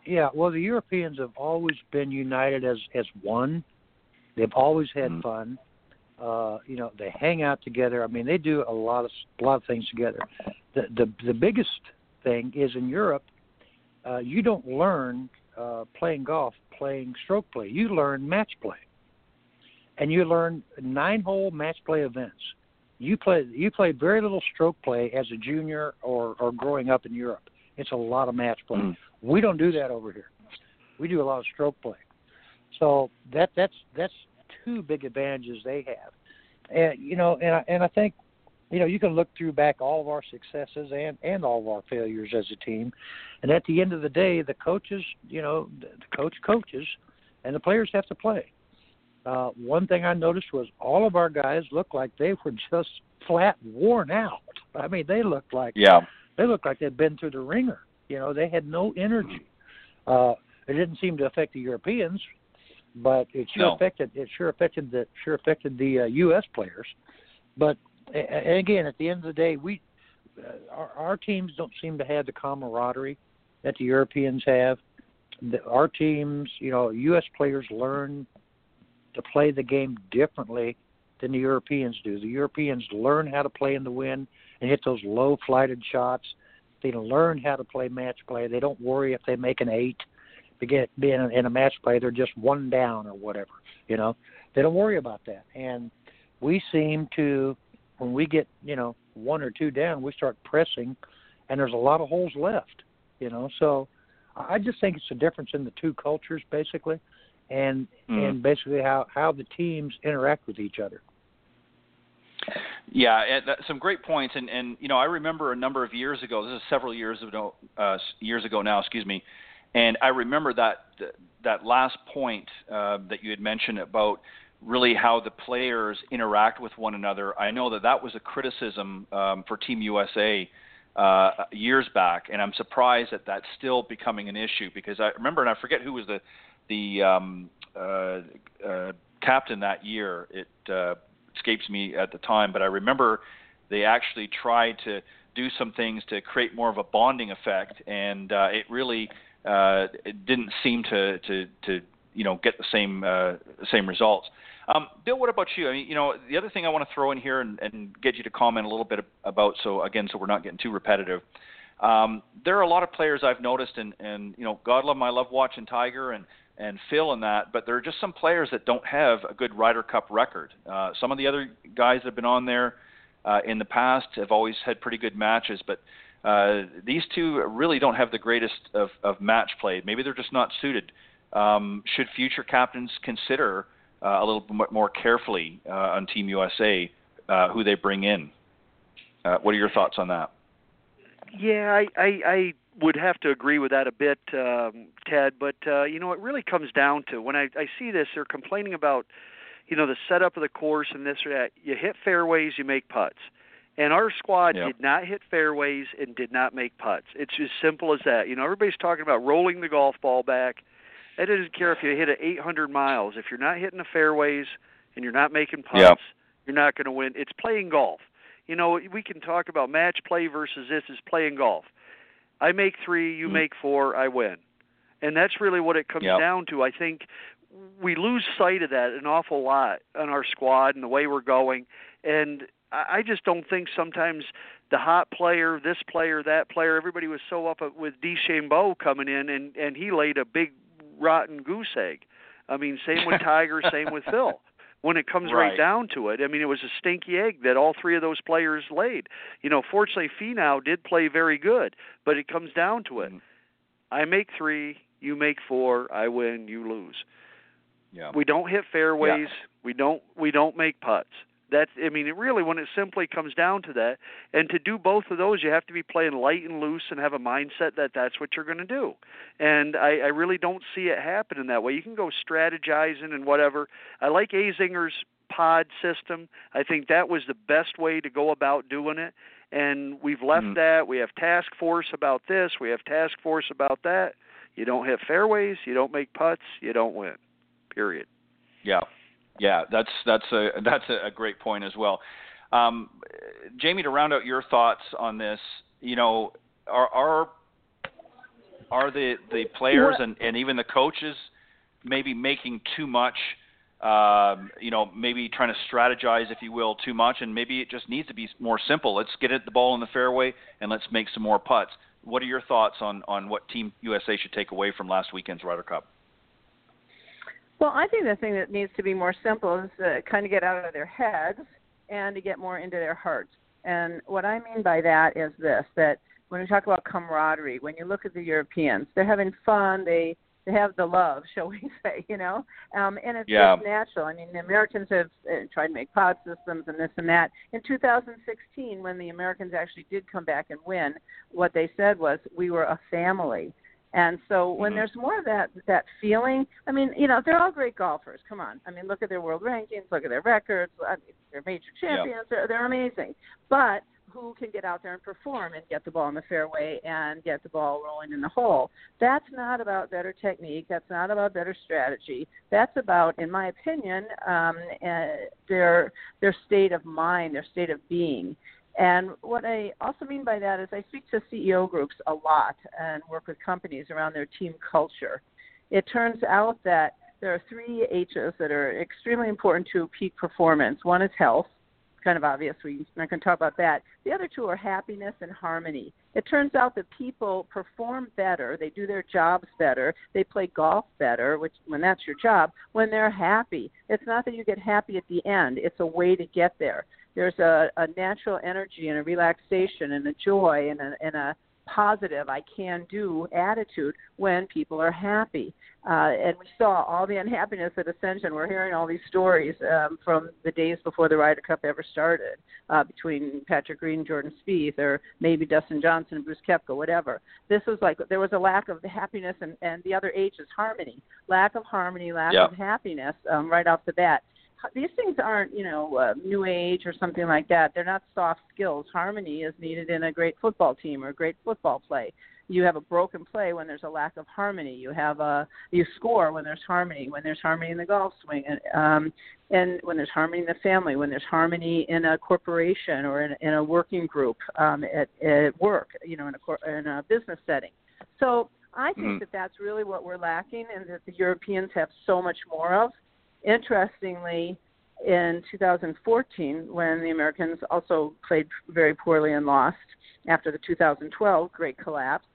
yeah, well, the Europeans have always been united as as one. They've always had Mhm. fun. Uh, you know, they hang out together. I mean, they do a lot of a lot of things together. The the the biggest thing is in Europe, uh, you don't learn uh, playing golf playing stroke play. You learn match play, and you learn nine hole match play events. You play you play very little stroke play as a junior or or growing up in Europe. It's a lot of match play. Mm. We don't do that over here. We do a lot of stroke play. So that that's that's two big advantages they have. And you know, and I, and I think you know you can look through back all of our successes and and all of our failures as a team, and at the end of the day, the coaches, you know, the coach coaches, and the players have to play. Uh, one thing I noticed was all of our guys looked like they were just flat worn out. I mean, they looked like Yeah. They looked like they'd been through the ringer. You know, they had no energy. Uh, it didn't seem to affect the Europeans, but it sure No. affected it sure affected the sure affected the uh, U.S. players. But and again, at the end of the day, we uh, our, our teams don't seem to have the camaraderie that the Europeans have. The, our teams, you know, U.S. players learn to play the game differently than the Europeans do. The Europeans learn how to play in the wind and hit those low flighted shots. They learn how to play match play. They don't worry if they make an eight. They get being in a match play, they're just one down or whatever. You know, they don't worry about that. And we seem to, when we get you know one or two down, we start pressing, and there's a lot of holes left. You know, so I just think it's a difference in the two cultures basically, and Mm. and basically how how the teams interact with each other. Yeah, and that, some great points, and and you know I remember a number of years ago. This is several years ago, uh, years ago now. Excuse me, and I remember that that last point uh, that you had mentioned about really how the players interact with one another. I know that that was a criticism um, for Team USA uh, years back, and I'm surprised that that's still becoming an issue because I remember, and I forget who was the the um, uh, uh, captain that year. It uh, escapes me at the time, but I remember they actually tried to do some things to create more of a bonding effect, and uh, it really uh, it didn't seem to to to you know get the same uh, same results. Um, Bill, what about you? I mean, you know, the other thing I want to throw in here and, and get you to comment a little bit about, so again, so we're not getting too repetitive. Um, there are a lot of players I've noticed, and, and you know, God love them, I love watching Tiger and and Phil and that, but there are just some players that don't have a good Ryder Cup record. Uh, some of the other guys that have been on there uh, in the past have always had pretty good matches, but uh, these two really don't have the greatest of, of match play. Maybe they're just not suited. Um, should future captains consider uh, a little bit more carefully uh, on Team USA uh, who they bring in? What are your thoughts on that? Yeah, I, I, I would have to agree with that a bit, um, Ted. But uh, you know, it really comes down to when I, I see this, they're complaining about, you know, the setup of the course and this or that. You hit fairways, you make putts. And our squad yep. did not hit fairways and did not make putts. It's as simple as that. You know, everybody's talking about rolling the golf ball back. It doesn't care if you hit it 800 miles. If you're not hitting the fairways and you're not making putts, yep. you're not going to win. It's playing golf. You know, we can talk about match play versus this is playing golf. I make three, you mm-hmm. make four, I win. And that's really what it comes yep. down to. I think we lose sight of that an awful lot on our squad and the way we're going. And I just don't think sometimes the hot player, this player, that player, everybody was so up with DeChambeau coming in, and and he laid a big rotten goose egg. I mean, same with Tiger, same with Phil. When it comes right. right down to it, I mean, it was a stinky egg that all three of those players laid. You know, fortunately, Finau did play very good, but it comes down to it. Mm. I make three, you make four, I win, you lose. Yeah. We don't hit fairways. Yeah. We don't we don't make putts. That's I mean, it really when it simply comes down to that, and to do both of those, you have to be playing light and loose and have a mindset that that's what you're going to do. And I, I really don't see it happening that way. You can go strategizing and whatever. I like Azinger's pod system. I think that was the best way to go about doing it. And we've left mm-hmm. that. We have task force about this. We have task force about that. You don't hit fairways. You don't make putts. You don't win. Period. Yeah. Yeah, that's that's a that's a great point as well. Um, Jamie, to round out your thoughts on this, you know, are are are the the players and, and even the coaches maybe making too much? Um, you know, maybe trying to strategize, if you will, too much, and maybe it just needs to be more simple. Let's get it the ball in the fairway and let's make some more putts. What are your thoughts on on what Team USA should take away from last weekend's Ryder Cup? Well, I think the thing that needs to be more simple is to kind of get out of their heads and to get more into their hearts. And what I mean by that is this: that when we talk about camaraderie, when you look at the Europeans, they're having fun. They they have the love, shall we say, you know, um, and it's yeah. just natural. I mean, the Americans have uh, tried to make pod systems and this and that. In 2016, when the Americans actually did come back and win, what they said was, "We were a family." And so when mm-hmm. there's more of that that feeling, I mean, you know, they're all great golfers. Come on, I mean, look at their world rankings, look at their records. I mean, they're major champions. They're, they're amazing. But who can get out there and perform and get the ball in the fairway and get the ball rolling in the hole? That's not about better technique. That's not about better strategy. That's about, in my opinion, um, uh, their their state of mind, their state of being. And what I also mean by that is I speak to CEO groups a lot and work with companies around their team culture. It turns out that there are three H's that are extremely important to peak performance. One is health, kind of obvious. We're not going to talk about that. The other two are happiness and harmony. It turns out that people perform better, they do their jobs better, they play golf better, which when that's your job, when they're happy. It's not that you get happy at the end, it's a way to get there there's a, a natural energy and a relaxation and a joy and a, and a positive I can do attitude when people are happy. Uh, and we saw all the unhappiness at Ascension. We're hearing all these stories um, from the days before the Ryder Cup ever started uh, between Patrick Reed Jordan Spieth, or maybe Dustin Johnson and Brooks Koepka, whatever. This was like there was a lack of happiness, and, and the other H is harmony. Lack of harmony, lack yep. of happiness um, right off the bat these things aren't you know uh, new age or something like that they're not soft skills harmony is needed in a great football team or great football play you have a broken play when there's a lack of harmony. You have a you score when there's harmony, when there's harmony in the golf swing, and um, and when there's harmony in the family, when there's harmony in a corporation or in, in a working group um, at at work, you know, in a cor- in a business setting. So I think mm that that's really what we're lacking, and that the Europeans have so much more of. Interestingly, in 2014, when the Americans also played very poorly and lost after the 2012 great collapse,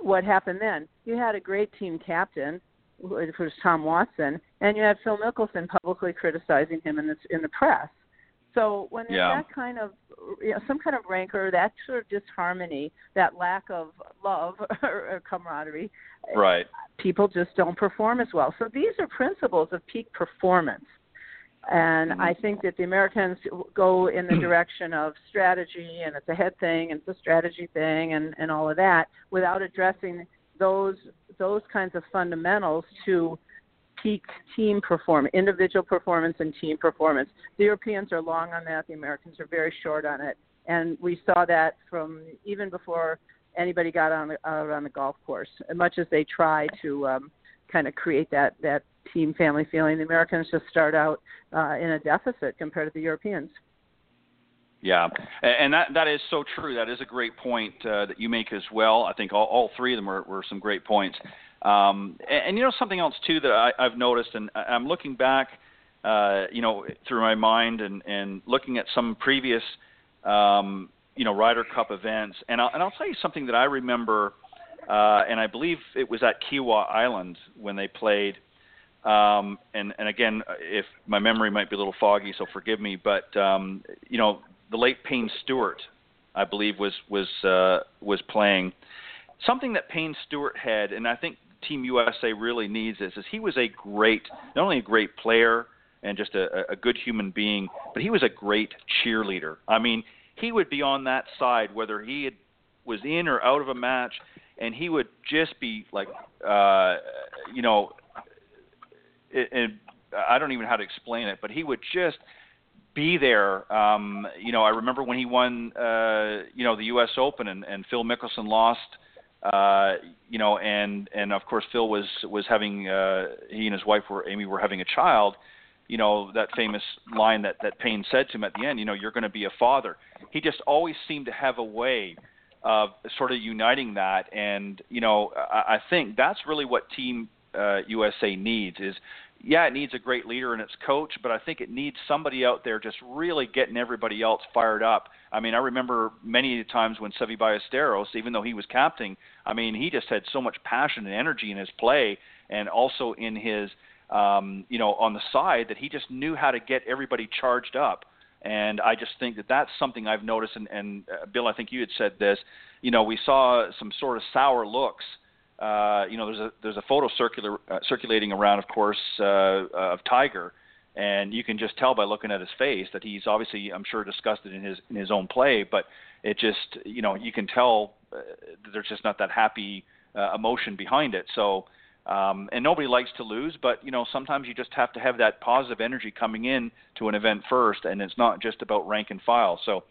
what happened then? You had a great team captain, which was Tom Watson, and you had Phil Mickelson publicly criticizing him in the in the press. So when there's yeah. that kind of you know, some kind of rancor, that sort of disharmony, that lack of love or camaraderie, right? People just don't perform as well. So these are principles of peak performance. And mm-hmm. I think that the Americans go in the direction of strategy and it's a head thing and it's a strategy thing and, and all of that without addressing those those kinds of fundamentals to peak team performance, individual performance and team performance. The Europeans are long on that, the Americans are very short on it. And we saw that from even before anybody got on out on the golf course. As much as they try to um, kind of create that that team family feeling. The Americans just start out uh, in a deficit compared to the Europeans. Yeah, and that that is so true. That is a great point uh, that you make as well. I think all, all three of them were, were some great points. Um, and, and, you know something else too that I, I've noticed, and I'm looking back, uh, you know, through my mind and and looking at some previous, um, you know, Ryder Cup events, and I'll, and I'll tell you something that I remember, uh, and I believe it was at Kiawah Island when they played um, and, and again, if my memory might be a little foggy, so forgive me, but um, you know, the late Payne Stewart, I believe, was was uh, was playing. Something that Payne Stewart had, and I think Team USA really needs this, is he was a great, not only a great player and just a, a good human being, but he was a great cheerleader. I mean, he would be on that side whether he had, was in or out of a match, and he would just be like, uh, you know, and I don't even know how to explain it, but he would just be there. Um, you know, I remember when he won, uh, you know, the U.S. Open and, and Phil Mickelson lost. Uh, you know, and and of course Phil was was having uh, he and his wife were Amy were having a child. You know that famous line that that Payne said to him at the end. You know, you're going to be a father. He just always seemed to have a way of sort of uniting that, and you know, I, I think that's really what Team uh, USA needs is yeah, it needs a great leader and its coach, but I think it needs somebody out there just really getting everybody else fired up. I mean, I remember many times when Seve Ballesteros, even though he was captain, I mean, he just had so much passion and energy in his play and also in his, um, you know, on the side that he just knew how to get everybody charged up. And I just think that that's something I've noticed. And, and uh, Bill, I think you had said this. You know, we saw some sort of sour looks uh, you know, there's a there's a photo circular uh, circulating around, of course, uh, of Tiger, and you can just tell by looking at his face that he's obviously, I'm sure, disgusted in his in his own play. But it just, you know, you can tell uh, there's just not that happy uh, emotion behind it. So, um, and nobody likes to lose, but you know, sometimes you just have to have that positive energy coming in to an event first, and it's not just about rank and file. So.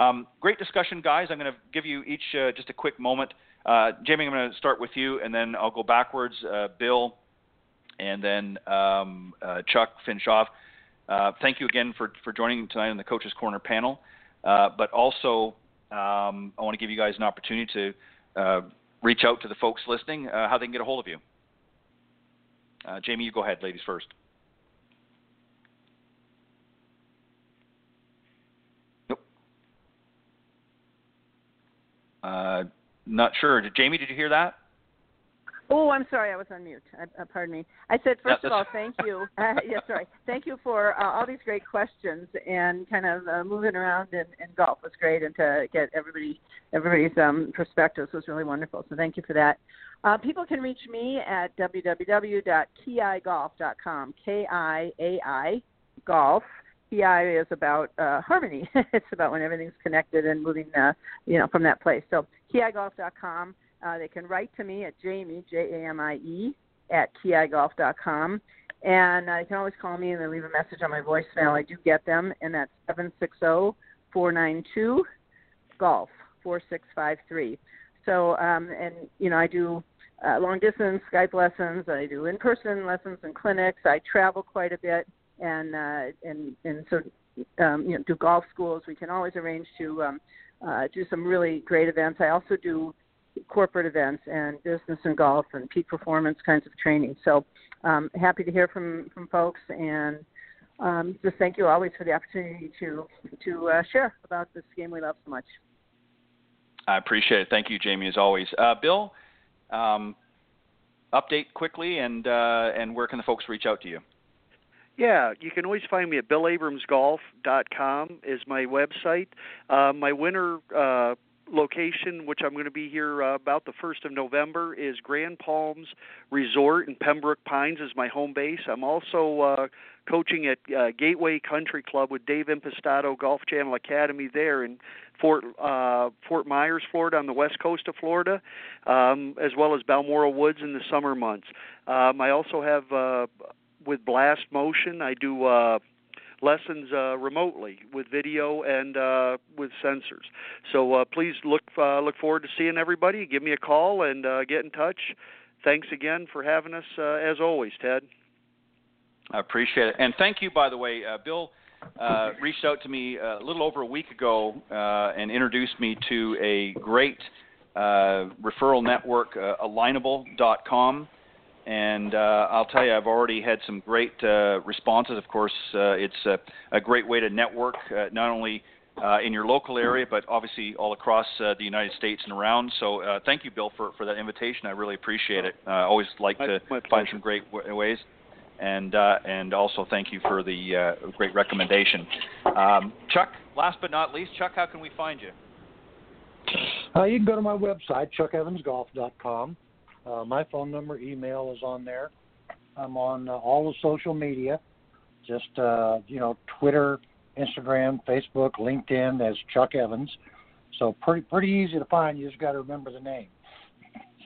Um, great discussion, guys. I'm going to give you each uh, just a quick moment uh, Jamie, I'm going to start with you, and then I'll go backwards. Uh, Bill, and then um, uh, Chuck finish off. Uh, thank you again for, for joining tonight on the Coaches Corner panel. Uh, but also, um, I want to give you guys an opportunity to uh, reach out to the folks listening, how they can get a hold of you. Jamie, you go ahead, ladies first. Nope. Not sure. Did, Jamie, did you hear that? Oh, I'm sorry, I was on mute. Uh, pardon me. I said first of all, thank you. Uh, yeah, sorry. Thank you for uh, all these great questions and kind of uh, moving around in, in golf was great, and to get everybody everybody's um, perspectives was really wonderful. So thank you for that. Uh, people can reach me at www.kiaigolf.com. K I A I golf. Kiai is about uh, harmony. it's about when everything's connected and moving, uh, you know, from that place. So kiaigolf.com. Uh, they can write to me at Jamie, J A M I E, at kiaigolf.com. And uh, you can always call me and then leave a message on my voicemail. I do get them, and that's seven six zero four nine two Golf 4653. So, um, and you know, I do uh, long distance Skype lessons. I do in person lessons and clinics. I travel quite a bit, and uh, and and so um, you know, do golf schools. We can always arrange to um, uh, do some really great events. I also do corporate events and business and golf and peak performance kinds of training. So um, happy to hear from from folks and um, just thank you always for the opportunity to to uh, share about this game we love so much. I appreciate it. Thank you, Jamie, as always. Uh, Bill, um, update quickly, and uh, and where can the folks reach out to you? Yeah, you can always find me at billabramsgolf.com is my website. Uh, my winter uh, location, which I'm going to be here uh, about the 1st of November, is Grand Palms Resort in Pembroke Pines is my home base. I'm also uh, coaching at uh, Gateway Country Club with Dave Impastato Golf Channel Academy there in Fort uh, Fort Myers, Florida, on the west coast of Florida, um, as well as Balmoral Woods in the summer months. Um, I also have uh, with Blast Motion. I do. Uh, lessons uh, remotely with video and uh, with sensors. So uh, please look uh, look forward to seeing everybody. Give me a call and uh, get in touch. Thanks again for having us, uh, as always, Ted. I appreciate it, and thank you, by the way, uh, Bill. Uh, reached out to me a little over a week ago uh, and introduced me to a great uh, referral network, uh, alignable.com and uh, I'll tell you, I've already had some great uh, responses. Of course, uh, it's a, a, great way to network, uh, not only uh, in your local area, but obviously all across uh, the United States and around. So, thank you, Bill, for, for that invitation. I really appreciate it. I always like my, to my find some great w- ways. And and also thank you for the great recommendation, um, Chuck. Last but not least, Chuck, how can we find you? you can go to my website, chuckevansgolf.com. Uh, my phone number, email is on there. I'm on uh, all the social media, just uh, you know, Twitter, Instagram, Facebook, LinkedIn as Chuck Evans. So pretty pretty easy to find. You just got to remember the name.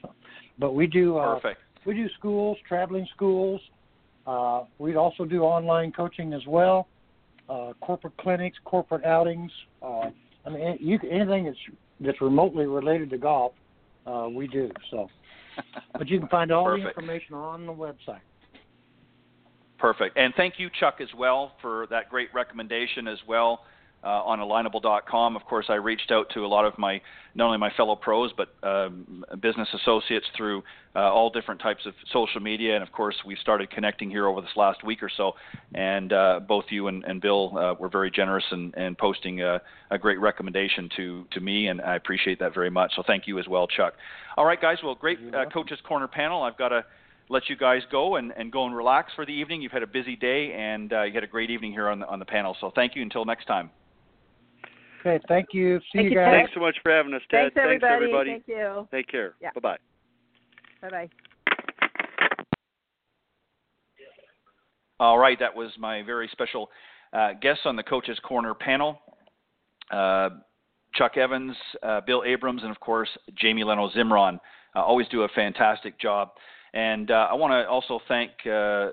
but we do uh, Perfect. we do schools, traveling schools. Uh, we also do online coaching as well, uh, corporate clinics, corporate outings. Uh, I mean, you, anything that's that's remotely related to golf, uh, we do. So but you can find all Perfect. the information on the website. Perfect. And thank you, Chuck, as well, for that great recommendation as well uh, on alignable.com. Of course, I reached out to a lot of my, not only my fellow pros, but um, business associates through uh, all different types of social media. And of course, we started connecting here over this last week or so. And uh, both you and, and Bill uh, were very generous in, in posting a, a, great recommendation to, to me, and I appreciate that very much. So thank you as well, Chuck. All right, guys. Well, great uh, Coaches Corner panel. I've got to let you guys go and, and go and relax for the evening. You've had a busy day, and uh, you had a great evening here on the, on the panel. So thank you. Until next time. Okay, thank you. See thank you guys. Thanks so much for having us, Ted. Thanks, everybody. Thanks, everybody. Thank you. Take care. Yeah. Bye bye. Bye bye. All right, that was my very special uh, guest on the Coaches Corner panel. Uh, Chuck Evans, uh, Bill Abrams, and of course Jamie Leno Zimron uh, always do a fantastic job. And uh, I want to also thank uh,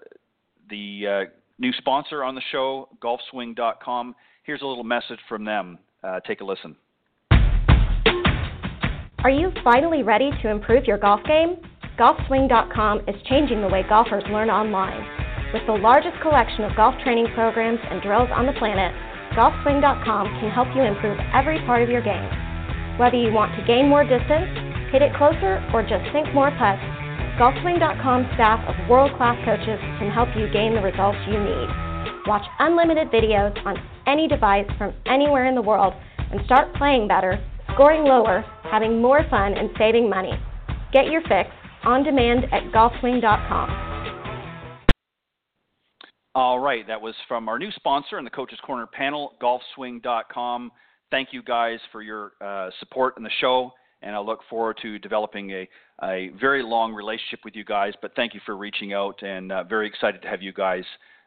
the new sponsor on the show, GolfSwing.com. Here's a little message from them. Uh, take a listen. Are you finally ready to improve your golf game? GolfSwing.com is changing the way golfers learn online. With the largest collection of golf training programs and drills on the planet, GolfSwing.com can help you improve every part of your game. Whether you want to gain more distance, hit it closer, or just sink more putts, GolfSwing.com's staff of world-class coaches can help you gain the results you need. Watch unlimited videos on any device from anywhere in the world and start playing better, scoring lower, having more fun, and saving money. Get your fix on demand at golfswing.com. All right, that was from our new sponsor in the Coaches Corner panel, golfswing.com. Thank you guys for your uh, support in the show, and I look forward to developing a, a very long relationship with you guys. But thank you for reaching out, and uh, very excited to have you guys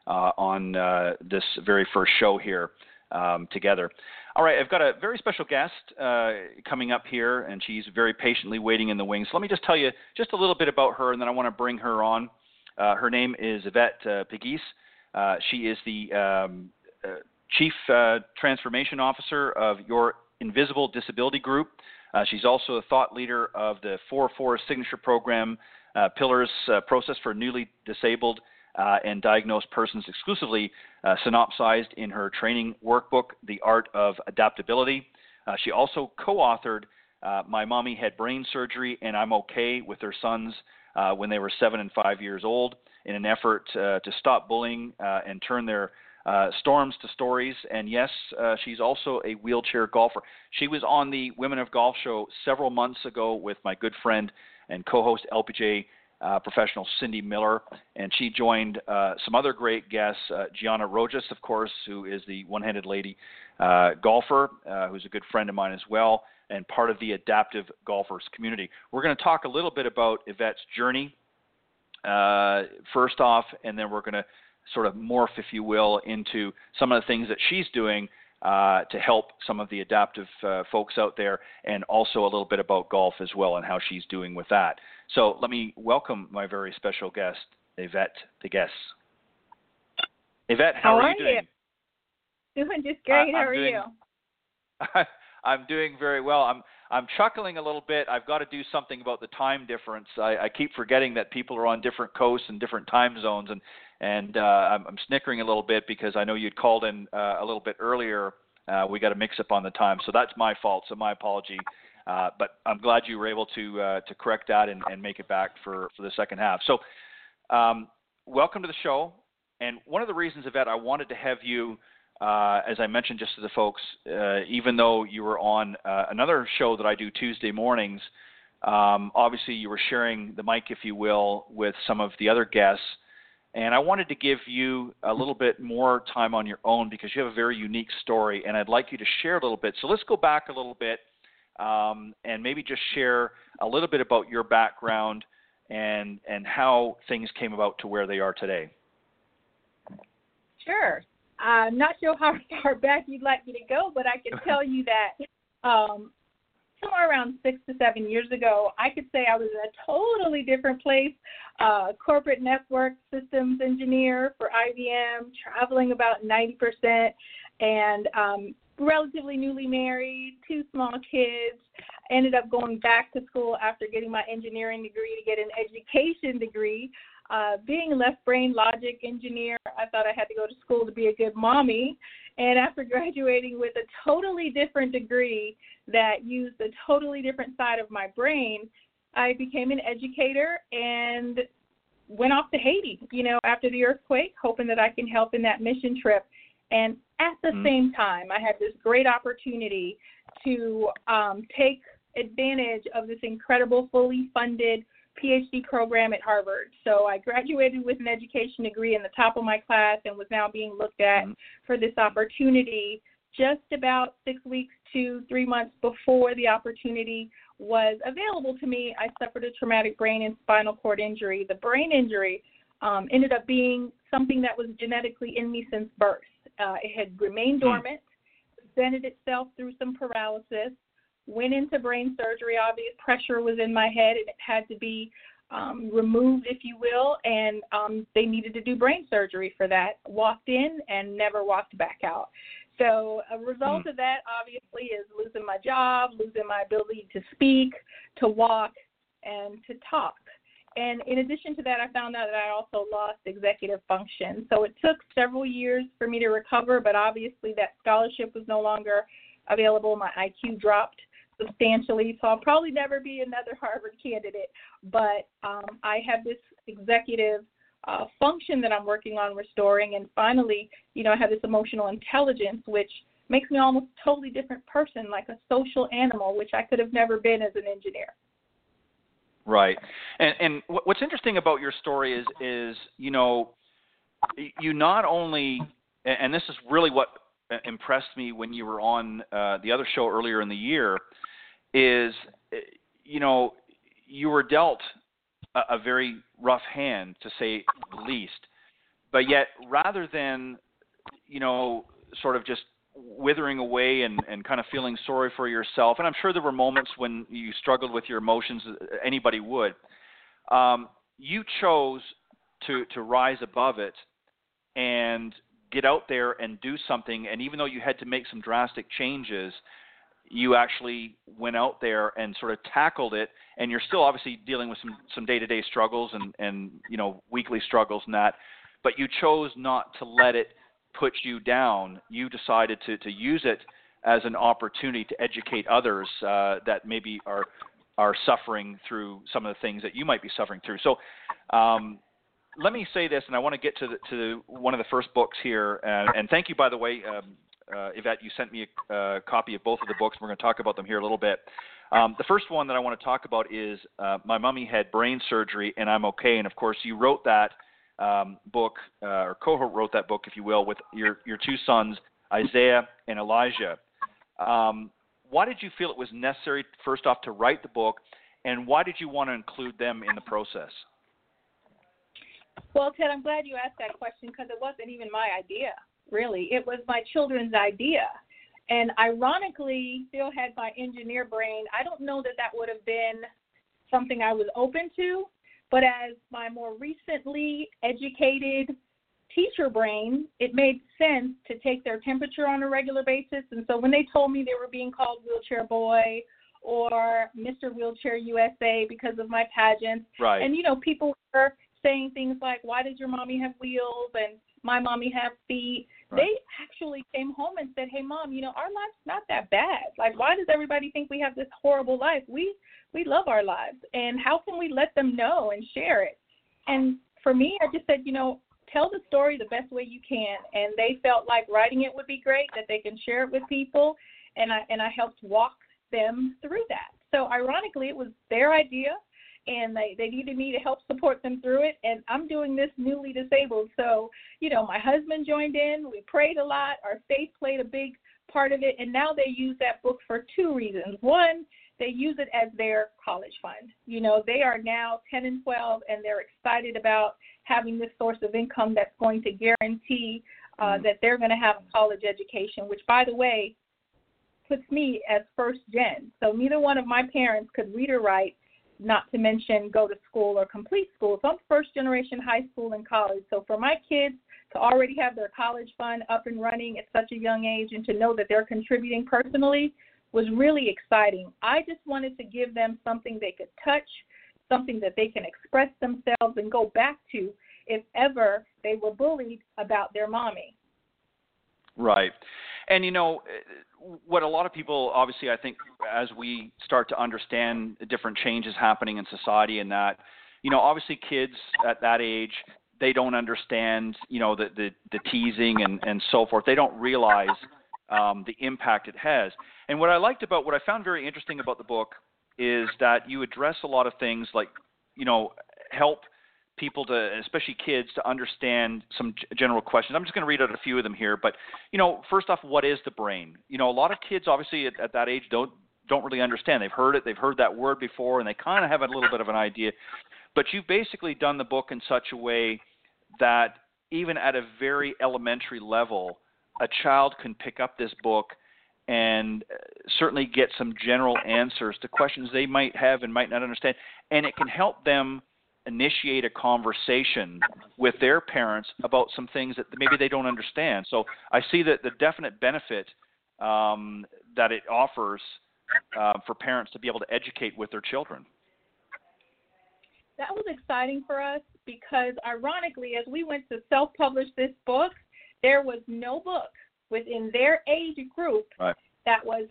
on uh, this very first show here um, together. All right, I've got a very special guest uh, coming up here, and she's very patiently waiting in the wings. Let me just tell you just a little bit about her, and then I want to bring her on. Uh, her name is Yvette uh, Pegues. Uh, she is the um, uh, Chief uh, Transformation Officer of Your Invisible Disability Group. Uh, she's also a thought leader of the 4-4 signature program, uh, Pillars uh, process for newly disabled uh, and diagnosed persons exclusively, uh, synopsized in her training workbook, The Art of Adaptability. Uh, she also co authored My Mommy Had Brain Surgery and I'm Okay with her sons when they were seven and five years old in an effort to stop bullying and turn their uh, storms to stories, and yes, uh, she's also a wheelchair golfer. She was on the Women of Golf show several months ago with my good friend and co-host LPGA uh, professional Cindy Miller, and she joined uh, some other great guests, uh, Gianna Rojas, of course, who is the one-handed lady uh, golfer, uh, who's a good friend of mine as well, and part of the adaptive golfers community. We're going to talk a little bit about Yvette's journey uh, first off, and then we're going to sort of morph, if you will, into some of the things that she's doing uh, to help some of the adaptive uh, folks out there, and also a little bit about golf as well and how she's doing with that. So let me welcome my very special guest, Yvette Pegues. Yvette, how, how are, are, you doing? You? Doing just great. Uh, how are doing, you? I'm doing very well. I'm I'm chuckling a little bit. I've got to do something about the time difference. I, I keep forgetting that people are on different coasts and different time zones, and and uh, I'm, I'm snickering a little bit because I know you'd called in uh, a little bit earlier. Uh, we got a mix up on the time, so that's my fault. So my apology. Uh, but I'm glad you were able to uh, to correct that and, and make it back for for the second half. So, um, welcome to the show. And one of the reasons, Yvette, I wanted to have you, uh, as I mentioned just to the folks, uh, even though you were on uh, another show that I do Tuesday mornings, um, obviously you were sharing the mic, if you will, with some of the other guests. And I wanted to give you a little bit more time on your own because you have a very unique story, and I'd like you to share a little bit. So let's go back a little bit um, and maybe just share a little bit about your background and and how things came about to where they are today. Sure. I'm not sure how far back you'd like me to go, but I can tell you that um, somewhere around six to seven years ago, I could say I was in a totally different place. Uh, corporate network systems engineer for IBM, traveling about 90%, and um, relatively newly married, two small kids. Ended up going back to school after getting my engineering degree to get an education degree. Uh, being a left brain logic engineer, I thought I had to go to school to be a good mommy. And after graduating with a totally different degree that used a totally different side of my brain, I became an educator and went off to Haiti, you know, after the earthquake, hoping that I can help in that mission trip. And at the mm-hmm. same time, I had this great opportunity to um, take advantage of this incredible, fully funded PhD program at Harvard. So I graduated with an education degree in the top of my class and was now being looked at mm-hmm. for this opportunity just about six weeks to three months before the opportunity was available to me. I suffered a traumatic brain and spinal cord injury. The brain injury um, ended up being something that was genetically in me since birth. Uh, it had remained mm-hmm. dormant, presented itself through some paralysis, went into brain surgery. Obvious pressure was in my head, and it had to be um, removed, if you will, and um, they needed to do brain surgery for that. Walked in and never walked back out. So a result mm. of that, obviously, is losing my job, losing my ability to speak, to walk, and to talk. And in addition to that, I found out that I also lost executive function. So it took several years for me to recover, but obviously that scholarship was no longer available. My IQ dropped substantially, so I'll probably never be another Harvard candidate. But um, I have this executive uh, function that I'm working on restoring, and finally, you know, I have this emotional intelligence, which makes me almost a totally different person, like a social animal, which I could have never been as an engineer. Right, and and what's interesting about your story is is you know, you not only, and this is really what uh, impressed me when you were on uh, the other show earlier in the year is uh, you know you were dealt a, a very rough hand to say the least. But yet rather than you know sort of just withering away and, and kind of feeling sorry for yourself. And i'm sure there were moments when you struggled with your emotions anybody would. Um, you chose to to rise above it and get out there and do something. And even though you had to make some drastic changes, you actually went out there and sort of tackled it, and you're still obviously dealing with some some day-to-day struggles and and you know weekly struggles and that, but you chose not to let it put you down. You decided to to use it as an opportunity to educate others uh, that maybe are are suffering through some of the things that you might be suffering through. So. Um, let me say this, and I want to get to the, to one of the first books here. And, thank you, by the way, um, uh, Yvette. You sent me a, a, copy of both of the books. We're going to talk about them here a little bit. Um, the first one that I want to talk about is uh, My Mummy Had Brain Surgery and I'm Okay. And of course, you wrote that um, book, uh, or co wrote that book, if you will, with your, your two sons, Isaiah and Elijah. Um, why did you feel it was necessary, first off, to write the book, and why did you want to include them in the process? Well, Ted, I'm glad you asked that question because it wasn't even my idea, really. It was my children's idea. And ironically, still had my engineer brain. I don't know that that would have been something I was open to, but as my more recently educated teacher brain, it made sense to take their temperature on a regular basis. And so when they told me they were being called Wheelchair Boy or Mr. Wheelchair USA because of my pageants, right. and you know, people were saying things like, "Why does your mommy have wheels?" and "My mommy have feet." They actually came home and said, "Hey, mom, you know our life's not that bad. Like, why does everybody think we have this horrible life? We we love our lives, and how can we let them know and share it?" And for me, I just said, you know, tell the story the best way you can. And they felt like writing it would be great, that they can share it with people, and I and I helped walk them through that. So ironically, it was their idea and they they needed me to help support them through it. And i'm doing this newly disabled. So you know my husband joined in. We prayed a lot. Our faith played a big part of it. And now they use that book for two reasons. One they use it as their college fund. You know they are now 10 and 12 and they're excited about having this source of income that's going to guarantee uh, mm-hmm. that they're going to have a college education which by the way puts me as first gen. So neither one of my parents could read or write not to mention go to school or complete school. So I'm first generation high school and college. So for my kids to already have their college fund up and running at such a young age and to know that they're contributing personally was really exciting. I just wanted to give them something they could touch, something that they can express themselves and go back to if ever they were bullied about their mommy. Right. And you know, what a lot of people obviously I think as we start to understand the different changes happening in society and that, you know, obviously kids at that age they don't understand, you know, the the, the teasing and and so forth. They don't realize um, the impact it has. And what I liked about what I found very interesting about the book is that you address a lot of things like, you know, help people to, especially kids, to understand some general questions. I'm just going to read out a few of them here. But you know, first off, what is the brain? You know, a lot of kids obviously at, at that age don't don't really understand. They've heard it, they've heard that word before, and they kind of have a little bit of an idea. But you've basically done the book in such a way that even at a very elementary level, a child can pick up this book and uh, certainly get some general answers to questions they might have and might not understand, and it can help them initiate a conversation with their parents about some things that maybe they don't understand. So I see that the definite benefit um, that it offers uh, for parents to be able to educate with their children. That was exciting for us because, ironically, as we went to self publish this book, there was no book within their age group right. that was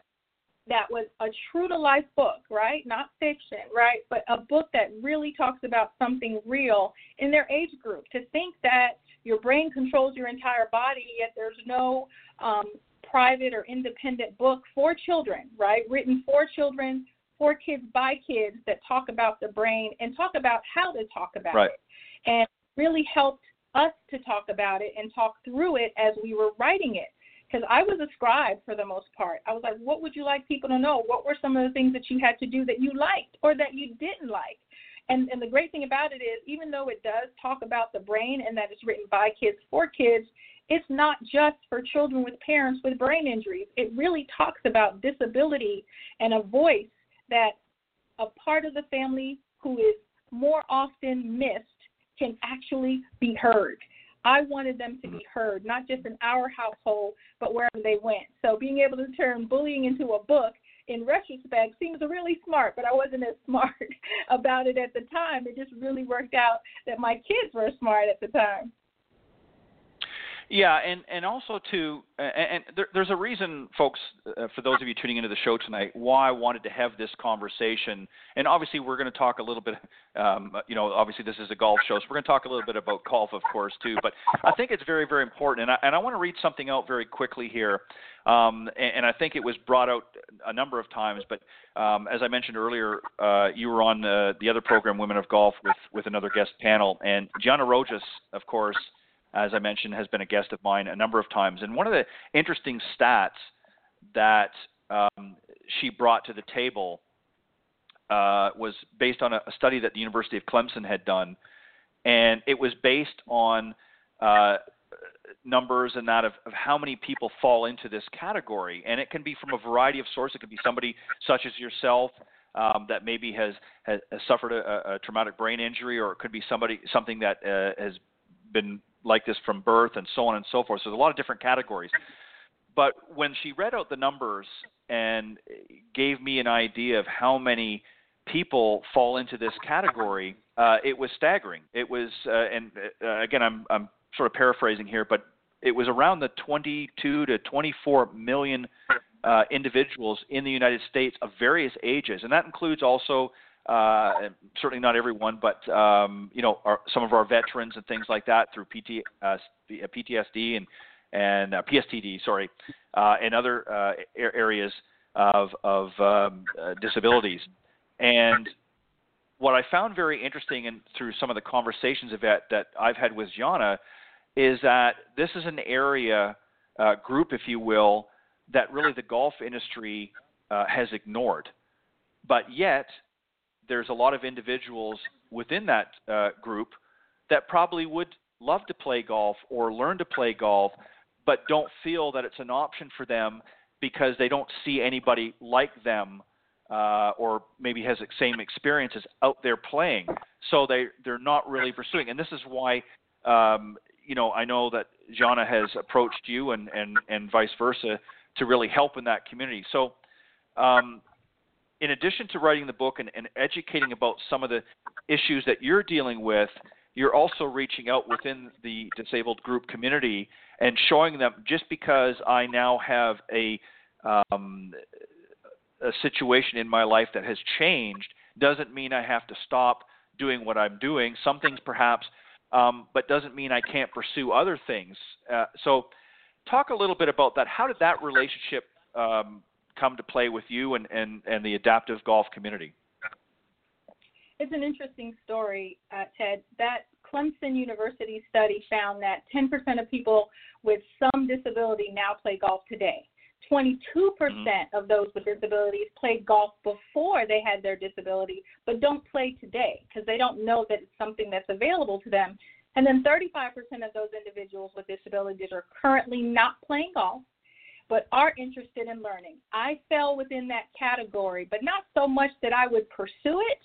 that was a true to life book, right? Not fiction, right? But a book that really talks about something real in their age group. To think that your brain controls your entire body, yet there's no um, private or independent book for children, right? Written for children, for kids, by kids that talk about the brain and talk about how to talk about right. it. And really helped us to talk about it and talk through it as we were writing it because I was a scribe for the most part. I was like, what would you like people to know? What were some of the things that you had to do that you liked or that you didn't like? And and the great thing about it is, even though it does talk about the brain and that it's written by kids for kids, it's not just for children with parents with brain injuries. It really talks about disability and a voice that a part of the family who is more often missed can actually be heard. I wanted them to be mm-hmm. heard, not just in our household, but wherever they went. So being able to turn bullying into a book in retrospect seems really smart, but I wasn't as smart about it at the time. It just really worked out that my kids were smart at the time. Yeah, and and also and, and there, there's a reason, folks, uh, for those of you tuning into the show tonight, why I wanted to have this conversation. And obviously, we're going to talk a little bit. Um, you know, obviously, this is a golf show, so we're going to talk a little bit about golf, of course, too. But I think it's very, very important, and I, and I want to read something out very quickly here. Um, and, and I think it was brought out a number of times. But um, as I mentioned earlier, uh, you were on uh, the other program, Women of Golf, with with another guest panel, and Gianna Rojas, of course as I mentioned, has been a guest of mine a number of times. And one of the interesting stats that um, she brought to the table uh, was based on a, a, study that the University of Clemson had done, and it was based on uh, numbers and that of, of, how many people fall into this category. And it can be from a variety of sources. It could be somebody such as yourself. Um, that maybe has, has, has suffered a, a, traumatic brain injury, or it could be somebody something that uh, has been like this from birth and so on and so forth. So there's a lot of different categories. But when she read out the numbers and gave me an idea of how many people fall into this category, uh, it was staggering. It was, uh, and uh, again, I'm, I'm sort of paraphrasing here, but it was around the 22 to 24 million uh, individuals in the United States of various ages, and that includes also uh, certainly not everyone, but um, you know, our, some of our veterans and things like that through PT, uh, PTSD and and uh, PSTD, sorry, uh, and other uh, areas of of um, uh, disabilities. And what I found very interesting, and through some of the conversations that that I've had with Gianna, is that this is an area uh, group, if you will, that really the golf industry uh, has ignored. But yet, there's a lot of individuals within that uh, group that probably would love to play golf or learn to play golf, but don't feel that it's an option for them because they don't see anybody like them uh, or maybe has the same experiences out there playing. So they they're not really pursuing. And this is why um, you know I know that Gianna has approached you and and and vice versa to really help in that community. So um, in addition to writing the book and, and educating about some of the issues that you're dealing with, you're also reaching out within the disabled group community and showing them just because I now have a um, a situation in my life that has changed doesn't mean I have to stop doing what I'm doing. Some things perhaps, um, but doesn't mean I can't pursue other things. Uh, so, talk a little bit about that. How did that relationship um, come to play with you and, and, and the adaptive golf community? It's an interesting story, uh, Ted. That Clemson University study found that 10% of people with some disability now play golf today. 22% mm-hmm. of those with disabilities played golf before they had their disability, but don't play today because they don't know that it's something that's available to them. And then 35% of those individuals with disabilities are currently not playing golf but are interested in learning. I fell within that category, but not so much that I would pursue it.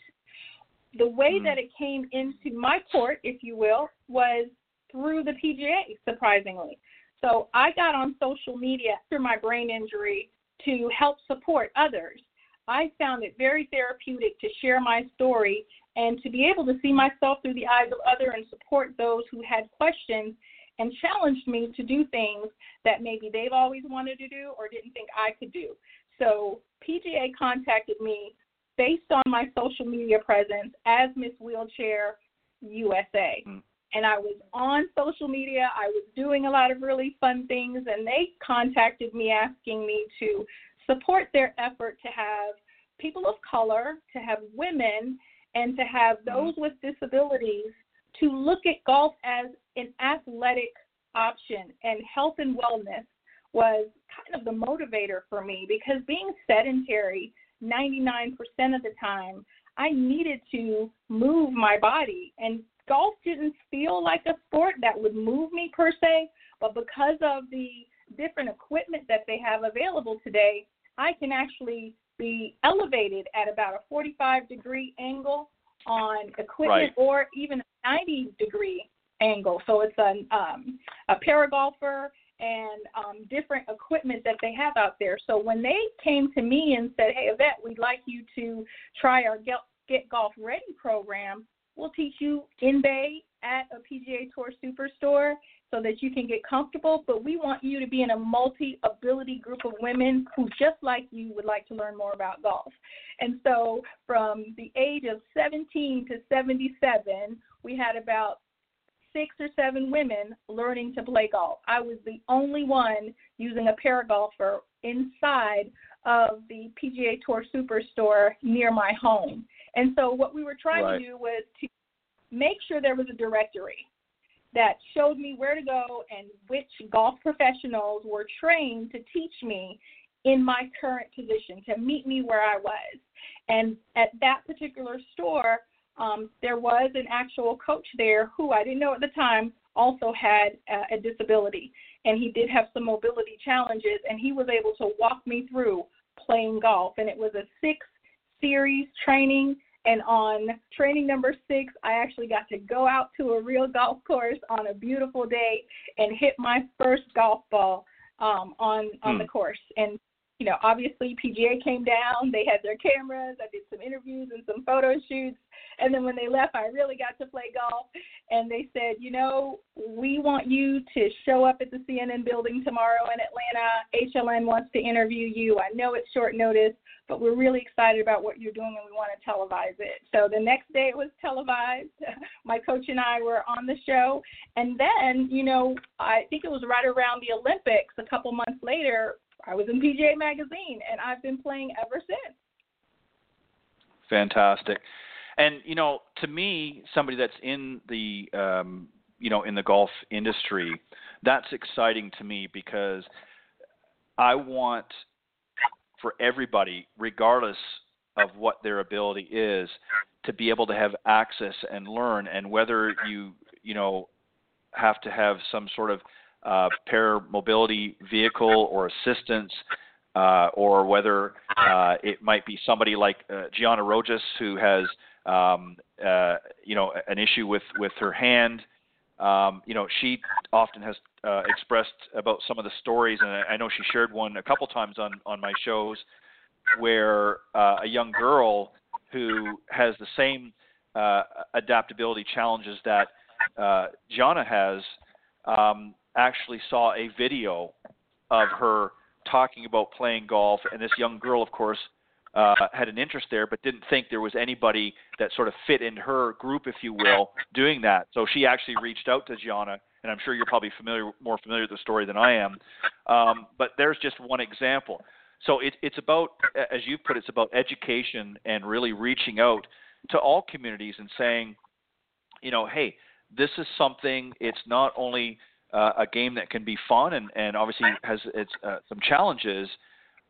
The way mm that it came into my court, if you will, was through the PGA, surprisingly. So I got on social media after my brain injury to help support others. I found it very therapeutic to share my story and to be able to see myself through the eyes of others and support those who had questions and challenged me to do things that maybe they've always wanted to do or didn't think I could do. So PGA contacted me based on my social media presence as Miss Wheelchair USA. Mm. And I was on social media. I was doing a lot of really fun things, and they contacted me asking me to support their effort to have people of color, to have women, and to have mm. those with disabilities to look at golf as an athletic option and health and wellness was kind of the motivator for me because being sedentary 99% of the time, I needed to move my body. And golf didn't feel like a sport that would move me per se, but because of the different equipment that they have available today, I can actually be elevated at about a 45 degree angle on equipment right. or even a 90 degree angle. So it's a, um, a para golfer and um, different equipment that they have out there. So when they came to me and said, "Hey, Yvette, we'd like you to try our Get, Get Golf Ready program," we'll teach you in bay at a PGA Tour Superstore so that you can get comfortable. But we want you to be in a multi ability group of women who, just like you, would like to learn more about golf. And so from the age of 17 to 77, we had about six or seven women learning to play golf. I was the only one using a paragolfer inside of the PGA Tour Superstore near my home. And so what we were trying right. to do was to make sure there was a directory that showed me where to go and which golf professionals were trained to teach me in my current position, to meet me where I was. And at that particular store, um, there was an actual coach there who I didn't know at the time also had a, a disability. And he did have some mobility challenges, and he was able to walk me through playing golf. And it was a six series training and on training number six, I actually got to go out to a real golf course on a beautiful day and hit my first golf ball um, on on hmm. the course. And you know, obviously PGA came down. They had their cameras. I did some interviews and some photo shoots. And then when they left, I really got to play golf. And they said, you know, we want you to show up at the CNN building tomorrow in Atlanta. HLN wants to interview you. I know it's short notice, but we're really excited about what you're doing and we want to televise it. So the next day it was televised. My coach and I were on the show. And then, you know, I think it was right around the Olympics, a couple months later, I was in PGA Magazine and I've been playing ever since. Fantastic. And you know, to me, somebody that's in the um, you know in the golf industry, that's exciting to me because I want for everybody, regardless of what their ability is, to be able to have access and learn. And whether you you know have to have some sort of uh, pair mobility vehicle or assistance, uh, or whether uh, it might be somebody like uh, Gianna Rojas who has um, uh, you know an issue with with her hand. Um, you know, she often has uh, expressed about some of the stories, and I, know she shared one a couple times on on my shows, where uh, a young girl who has the same uh, adaptability challenges that uh, Gianna has um, actually saw a video of her talking about playing golf, and this young girl, of course, uh, had an interest there, but didn't think there was anybody that sort of fit in her group, if you will, doing that. So she actually reached out to Gianna, and I'm sure you're probably familiar, more familiar with the story than I am. Um, but there's just one example. So it, it's about, as you put, it, it's about education and really reaching out to all communities and saying, you know, hey, this is something. It's not only uh, a game that can be fun and, and obviously has its uh, some challenges,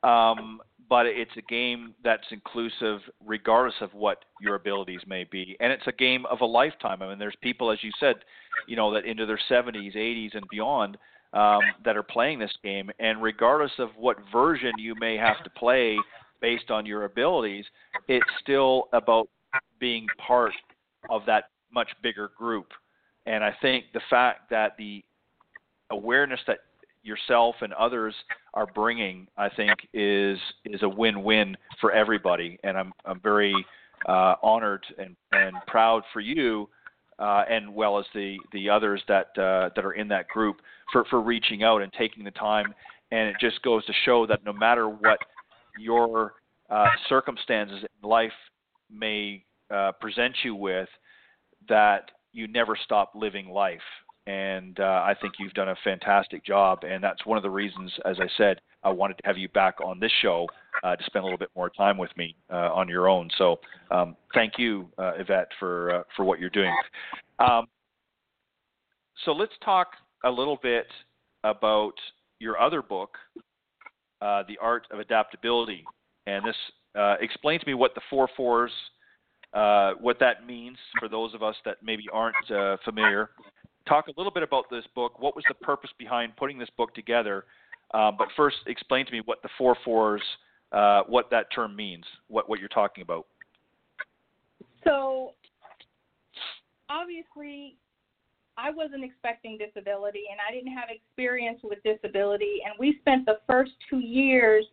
um, but it's a game that's inclusive regardless of what your abilities may be, and it's a game of a lifetime. I mean, there's people, as you said, you know, that into their 70s, 80s, and beyond um, that are playing this game, and regardless of what version you may have to play based on your abilities, it's still about being part of that much bigger group. And I think the fact that the awareness that yourself and others are bringing, I think, is is a win-win for everybody. And I'm I'm very uh, honored and and proud for you, uh, and well as the the others that uh, that are in that group for for reaching out and taking the time. And it just goes to show that no matter what your uh, circumstances in life may uh, present you with, that you never stop living life and uh, I think you've done a fantastic job. And that's one of the reasons, as I said, I wanted to have you back on this show uh, to spend a little bit more time with me uh, on your own. So um, thank you, uh, Yvette, for uh, for what you're doing. Um, so let's talk a little bit about your other book, uh, The Art of Adaptability, and this explains to me what the four fours. what that means for those of us that maybe aren't familiar, talk a little bit about this book. What was the purpose behind putting this book together? Uh, but first, explain to me what the four fours, uh, what that term means, what what you're talking about. So, obviously, I wasn't expecting disability and I didn't have experience with disability. And we spent the first two years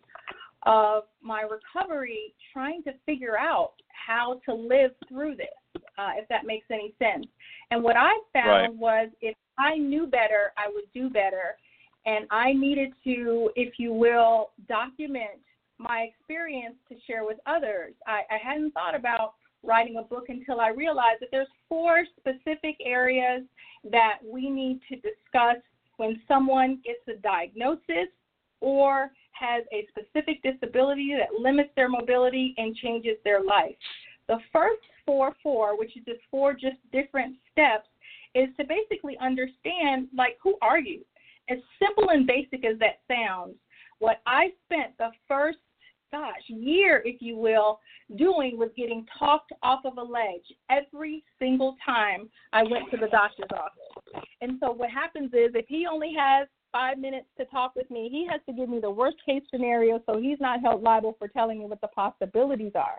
of my recovery trying to figure out how to live through this, uh, if that makes any sense. And what I found right. was if I knew better, I would do better. And I needed to, if you will, document my experience to share with others. I, I hadn't thought about writing a book until I realized that there's four specific areas that we need to discuss when someone gets a diagnosis or has a specific disability that limits their mobility and changes their life. The first four four, which is just four just different steps, is to basically understand like who are you? As simple and basic as that sounds, what I spent the first gosh, year, if you will, doing was getting talked off of a ledge every single time I went to the doctor's office. And so what happens is if he only has five minutes to talk with me, he has to give me the worst case scenario so he's not held liable for telling me what the possibilities are.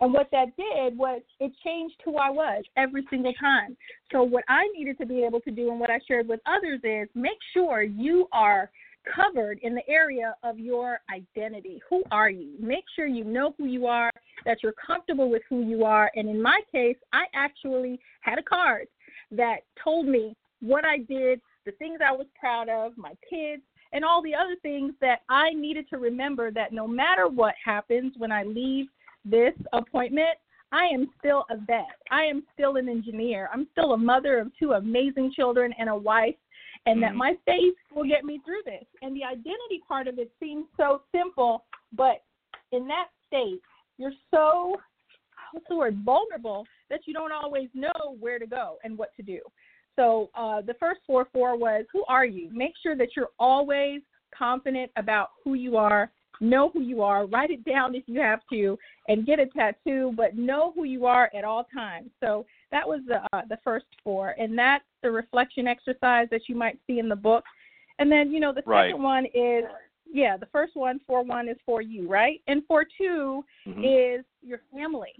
And what that did was it changed who I was every single time. So what I needed to be able to do and what I shared with others is make sure you are covered in the area of your identity. Who are you? Make sure you know who you are, that you're comfortable with who you are. And in my case, I actually had a card that told me what I did, the things I was proud of, my kids, and all the other things that I needed to remember that no matter what happens when I leave this appointment, I am still Yvette. I am still an engineer. I'm still a mother of two amazing children and a wife and mm-hmm. that my faith will get me through this. And the identity part of it seems so simple, but in that state, you're so what's the word vulnerable that you don't always know where to go and what to do. So uh, the first four four was who are you? Make sure that you're always confident about who you are know who you are, write it down if you have to, and get a tattoo, but know who you are at all times. So that was the uh, the first four, and that's the reflection exercise that you might see in the book. And then you know the right. second one is yeah, the first one for one is for you, right? And for 2 mm-hmm. is your family,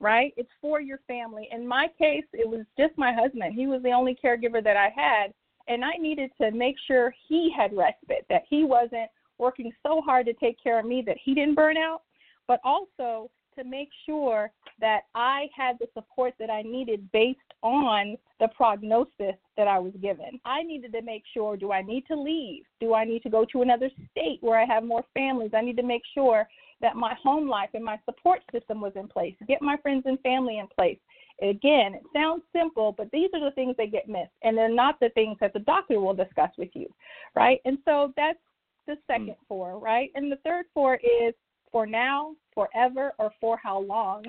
right? It's for your family. In my case, it was just my husband. He was the only caregiver that I had, and I needed to make sure he had respite, that he wasn't working so hard to take care of me that he didn't burn out, but also to make sure that I had the support that I needed based on the prognosis that I was given. I needed to make sure do I need to leave? Do I need to go to another state where I have more families? I need to make sure that my home life and my support system was in place, get my friends and family in place. Again, it sounds simple, but these are the things that get missed, and they're not the things that the doctor will discuss with you, right? And so that's the second mm. four, right? And the third four is for now, forever, or for how long.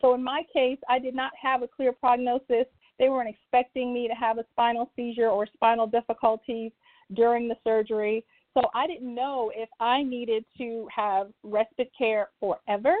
So in my case, I did not have a clear prognosis. They weren't expecting me to have a spinal seizure or spinal difficulties during the surgery. So I didn't know if I needed to have respite care forever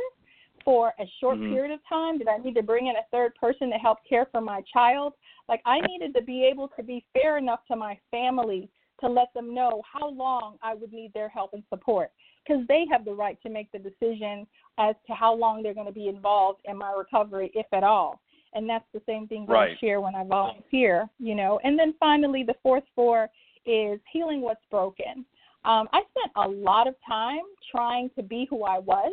for a short mm-hmm. period of time. Did I need to bring in a third person to help care for my child? Like I needed to be able to be fair enough to my family to let them know how long I would need their help and support because they have the right to make the decision as to how long they're going to be involved in my recovery, if at all. And that's the same thing right. I share when I volunteer, you know. And then finally, the fourth four is healing what's broken. Um, I spent a lot of time trying to be who I was,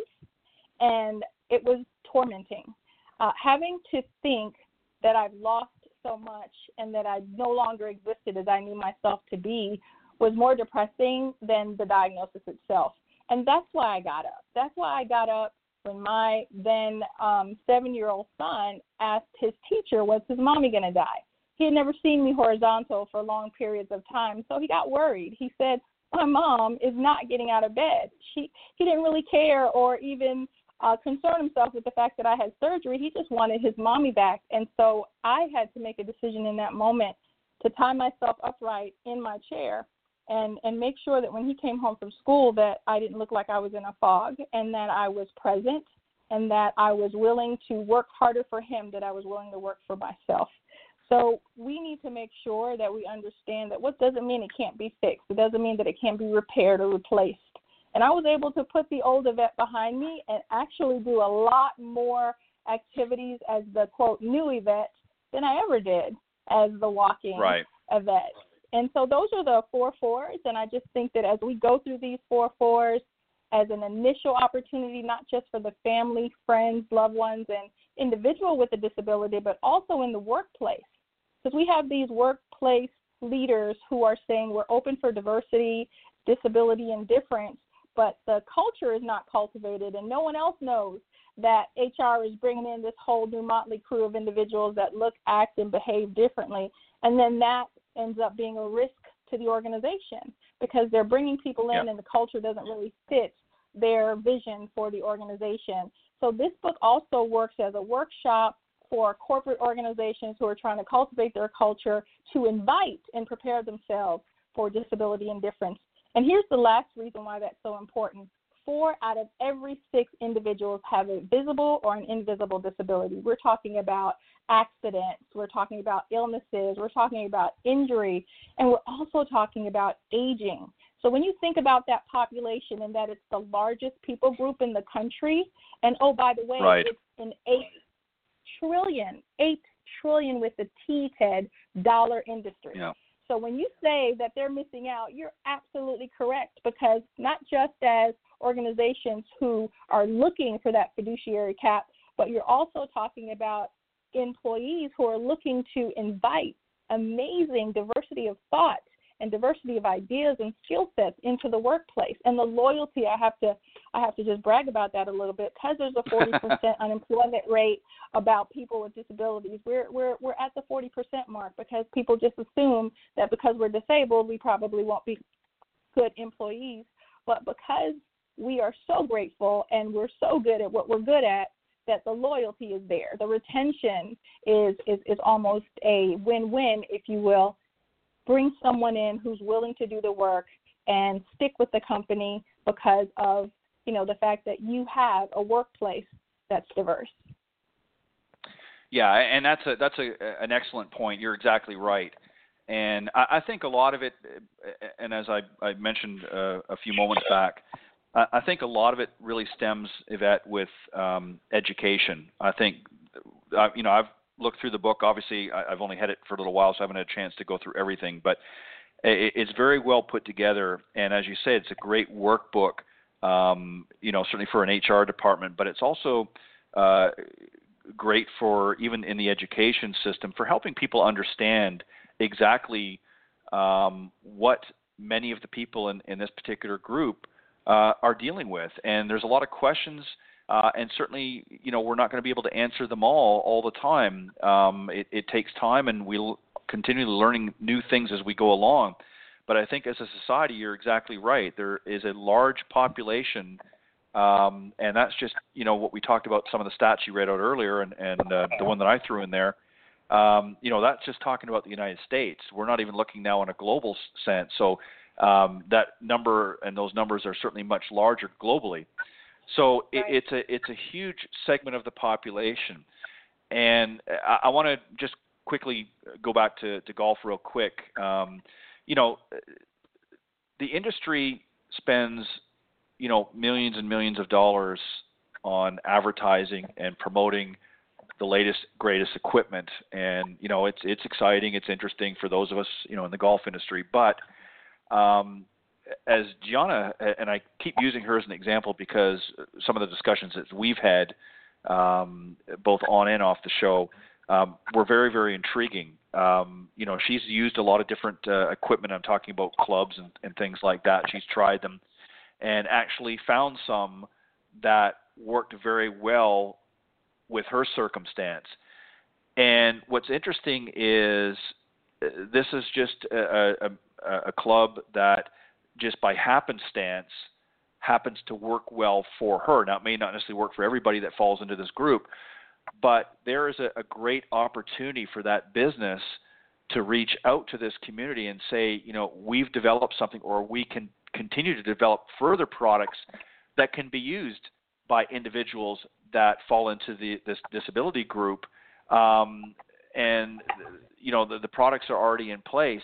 and it was tormenting. Uh, having to think that I've lost so much and that I no longer existed as I knew myself to be was more depressing than the diagnosis itself. And that's why I got up. That's why I got up when my then um, seven year old son asked his teacher, Was his mommy going to die? He had never seen me horizontal for long periods of time, so he got worried. He said, My mom is not getting out of bed. She he didn't really care or even uh, concern himself with the fact that I had surgery. He just wanted his mommy back. And so I had to make a decision in that moment to tie myself upright in my chair and and make sure that when he came home from school that I didn't look like I was in a fog and that I was present and that I was willing to work harder for him that I was willing to work for myself. So we need to make sure that we understand that what doesn't mean it can't be fixed. It doesn't mean that it can't be repaired or replaced. And I was able to put the old Yvette behind me and actually do a lot more activities as the quote new Yvette than I ever did as the walking right. Yvette. And so those are the four fours, and I just think that as we go through these four fours, as an initial opportunity, not just for the family, friends, loved ones, and individual with a disability, but also in the workplace. Because we have these workplace leaders who are saying we're open for diversity, disability, and difference, but the culture is not cultivated, and no one else knows that HR is bringing in this whole new motley crew of individuals that look, act, and behave differently. And then that ends up being a risk to the organization because they're bringing people in and the culture doesn't really fit their vision for the organization. So this book also works as a workshop for corporate organizations who are trying to cultivate their culture to invite and prepare themselves for disability and difference. And here's the last reason why that's so important. Four out of every six individuals have a visible or an invisible disability. We're talking about accidents, we're talking about illnesses, we're talking about injury, and we're also talking about aging. So when you think about that population and that it's the largest people group in the country, and oh by the way, right. it's an eight trillion, eight trillion with the T Ted dollar industry. Yeah. So when you say that they're missing out, you're absolutely correct because not just as organizations who are looking for that fiduciary cap, but you're also talking about employees who are looking to invite amazing diversity of thought and diversity of ideas and skill sets into the workplace. And the loyalty i have to i have to just brag about that a little bit because there's a 40% unemployment rate about people with disabilities. We're we're we're at the 40% mark because people just assume that because we're disabled we probably won't be good employees. But because we are so grateful and we're so good at what we're good at that the loyalty is there. The retention is, is, is almost a win win, if you will. Bring someone in who's willing to do the work and stick with the company because of you know the fact that you have a workplace that's diverse. Yeah, and that's a that's a an excellent point. You're exactly right, and I, I think a lot of it, and as I, I mentioned uh, a few moments back, I think a lot of it really stems, Yvette, with um, education. I think, uh, you know, I've looked through the book. Obviously, I, have only had it for a little while, so I haven't had a chance to go through everything. But it, it's very well put together, and as you say, it's a great workbook. Um, you know, certainly for an HR department, but it's also uh, great for even in the education system for helping people understand exactly um, what many of the people in, in this particular group uh, are dealing with. And there's a lot of questions, uh, and certainly, you know, we're not going to be able to answer them all all the time. Um, it, it takes time, and we'll continue learning new things as we go along. But I think as a society, you're exactly right. There is a large population, um, and that's just you know what we talked about. Some of the stats you read out earlier, and, and uh, the one that I threw in there. Um, you know, that's just talking about the United States. We're not even looking now in a global sense. So um, that number and those numbers are certainly much larger globally. So right. it, it's a it's a huge segment of the population, and I, I want to just quickly go back to, to golf real quick. Um, you know, the industry spends you know millions and millions of dollars on advertising and promoting the latest greatest equipment and you know it's it's exciting it's interesting for those of us you know in the golf industry but um, as Gianna, and I keep using her as an example because some of the discussions that we've had, um, both on and off the show, um, were very, very intriguing. Um, you know, she's used a lot of different uh, equipment. I'm talking about clubs and, and things like that. She's tried them and actually found some that worked very well with her circumstance. And what's interesting is this is just a, a, a club that just by happenstance happens to work well for her. Now, it may not necessarily work for everybody that falls into this group, but there is a, a great opportunity for that business to reach out to this community and say, you know, we've developed something, or we can continue to develop further products that can be used by individuals that fall into the, this disability group. Um, and you know the, the products are already in place.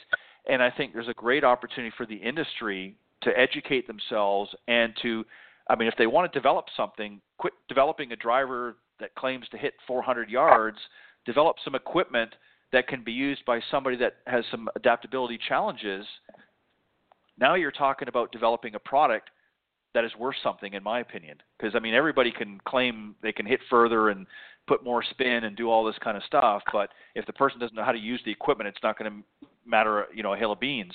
And I think there's a great opportunity for the industry to educate themselves and to, I mean, if they want to develop something, quit developing a driver that claims to hit 400 yards, develop some equipment that can be used by somebody that has some adaptability challenges, now you're talking about developing a product that is worth something, in my opinion. Because I mean, everybody can claim they can hit further and put more spin and do all this kind of stuff, but if the person doesn't know how to use the equipment, it's not going to matter, you know, a hill of beans.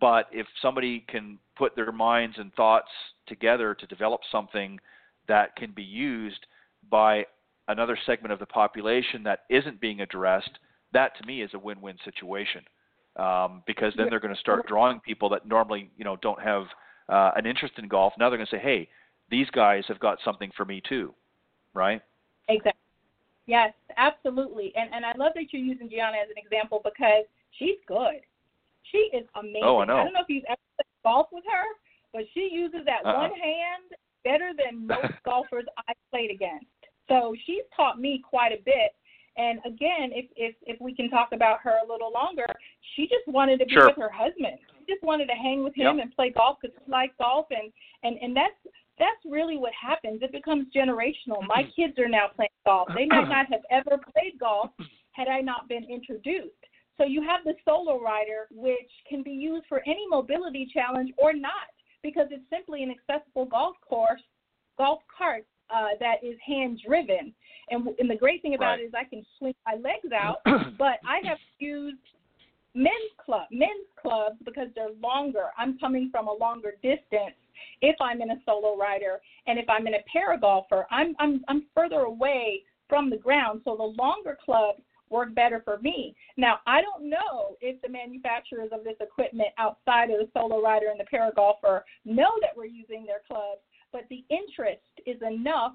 But if somebody can put their minds and thoughts together to develop something that can be used by another segment of the population that isn't being addressed, that to me is a win-win situation. Um, because then they're going to start drawing people that normally, you know, don't have uh, an interest in golf. Now they're going to say, "Hey, these guys have got something for me too," right? Exactly. Yes, absolutely. And and I love that you're using Gianna as an example because she's good. She is amazing. Oh, I know. I don't know if you've ever played golf with her, but she uses that uh-uh. one hand better than most golfers I've played against. So she's taught me quite a bit. And again, if if if we can talk about her a little longer, she just wanted to be sure. with her husband. She just wanted to hang with him yep. and play golf because she likes golf, and and and that's that's really what happens. It becomes generational. My kids are now playing golf. They might not have ever played golf had I not been introduced. So you have the solo rider, which can be used for any mobility challenge or not, because it's simply an accessible golf course, golf cart uh, that is hand driven. And, and the great thing about right. it is I can swing my legs out, but I have used men's club men's clubs because they're longer. I'm coming from a longer distance if I'm in a solo rider and if I'm in a para golfer, I'm I'm I'm further away from the ground. So the longer clubs work better for me. Now, I don't know if the manufacturers of this equipment outside of the solo rider and the para golfer know that we're using their clubs, but the interest is enough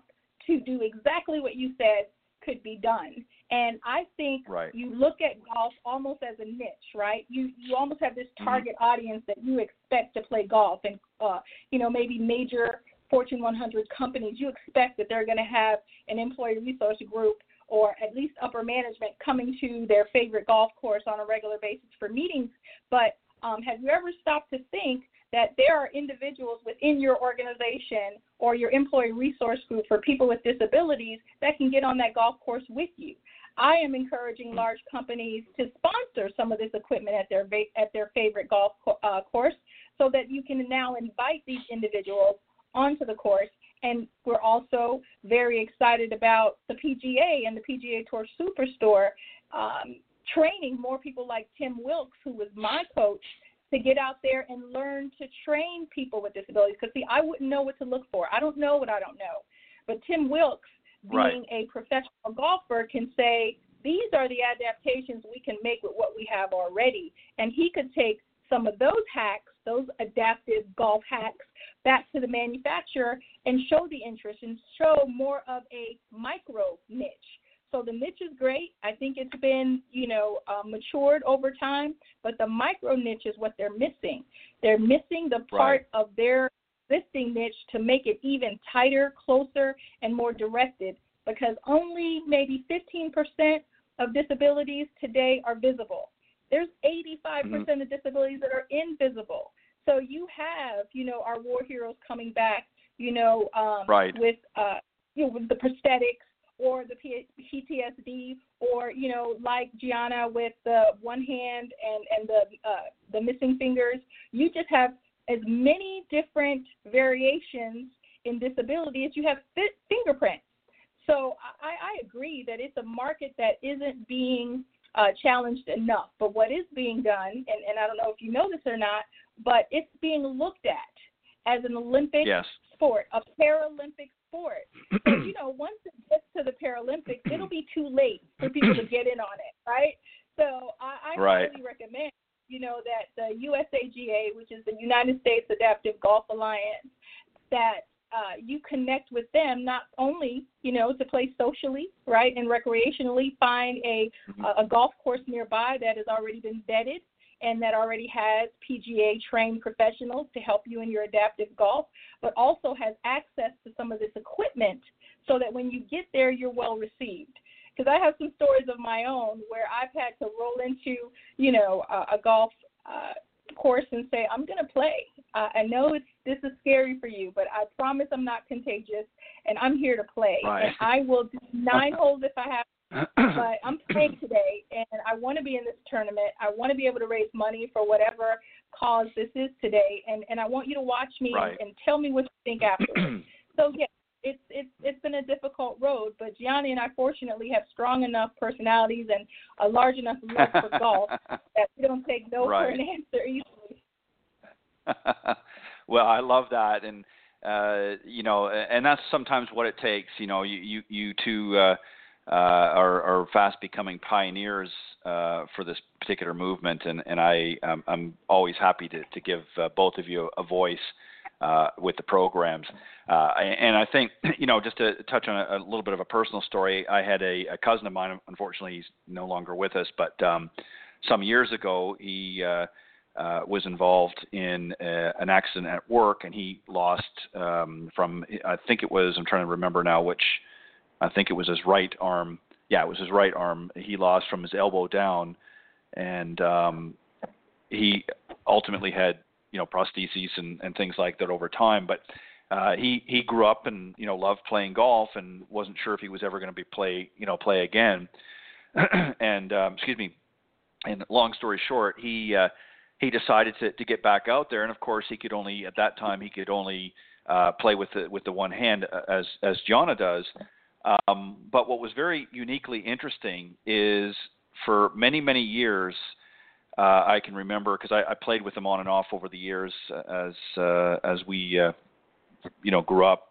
to do exactly what you said could be done. And I think right. you look at golf almost as a niche, right? You you almost have this Mm-hmm. target mm-hmm. audience that you expect to play golf, and uh, you know maybe major Fortune 100 companies. You expect that they're going to have an employee resource group or at least upper management coming to their favorite golf course on a regular basis for meetings. But um, have you ever stopped to think that there are individuals within your organization or your employee resource group for people with disabilities that can get on that golf course with you? I am encouraging large companies to sponsor some of this equipment at their at their favorite golf uh, course, so that you can now invite these individuals onto the course. And we're also very excited about the PGA and the PGA Tour Superstore um, training more people like Tim Wilkes, who was my coach, to get out there and learn to train people with disabilities. Because see, I wouldn't know what to look for. I don't know what I don't know. But Tim Wilkes being right. a professional golfer can say these are the adaptations we can make with what we have already and he could take some of those hacks those adaptive golf hacks back to the manufacturer and show the interest and show more of a micro niche so the niche is great i think it's been you know uh, matured over time but the micro niche is what they're missing they're missing the part right. of their existing niche to make it even tighter, closer, and more directed because only maybe 15% of disabilities today are visible. There's 85% mm-hmm. of disabilities that are invisible. So you have, you know, our war heroes coming back, you know, um, right. with, uh, you know, with the prosthetics or the PTSD, or you know, like Gianna with the one hand and and the uh, the missing fingers. You just have as many different variations in disability as you have fingerprints. So I, I agree that it's a market that isn't being uh, challenged enough. But what is being done, and, and I don't know if you know this or not, but it's being looked at as an Olympic yes. sport, a Paralympic sport. so, you know, once it gets to the Paralympics, it'll be too late for people to get in on it, right? So I, I right. highly recommend you know that the USAGA, which is the United States Adaptive Golf Alliance, that uh, you connect with them not only you know to play socially, right, and recreationally, find a mm-hmm. a golf course nearby that has already been vetted and that already has PGA trained professionals to help you in your adaptive golf, but also has access to some of this equipment so that when you get there, you're well received because I have some stories of my own where I've had to roll into, you know, a, a golf uh, course and say, I'm going to play. Uh, I know it's this is scary for you, but I promise I'm not contagious, and I'm here to play. Right. And I will do nine holes if I have but I'm playing today, and I want to be in this tournament. I want to be able to raise money for whatever cause this is today, and and I want you to watch me right. and, and tell me what you think afterwards. so yeah, it's it's it's been a difficult road, but Gianna and I fortunately have strong enough personalities and a large enough love for golf that we don't take no right. for an answer easily. well, I love that, and uh, you know, and that's sometimes what it takes. You know, you you you two uh, are are fast becoming pioneers uh, for this particular movement, and and I um, I'm always happy to to give uh, both of you a voice uh, with the programs. Uh, and I think, you know, just to touch on a, a little bit of a personal story, I had a, a, cousin of mine. Unfortunately, he's no longer with us, but um, some years ago, he uh, uh, was involved in a, uh, an accident at work, and he lost um, from. I think it was. I'm trying to remember now which. I think it was his right arm. Yeah, it was his right arm. He lost from his elbow down, and um, he ultimately had you know prostheses and, and things like that over time. But uh, he he grew up and you know loved playing golf and wasn't sure if he was ever going to be play you know play again. and um, excuse me. And long story short, he uh, he decided to to get back out there, and of course he could only at that time he could only uh, play with the with the one hand uh, as as Gianna does. Um, but what was very uniquely interesting is for many many years uh, I can remember because I, I played with him on and off over the years as uh, as we uh, you know grew up.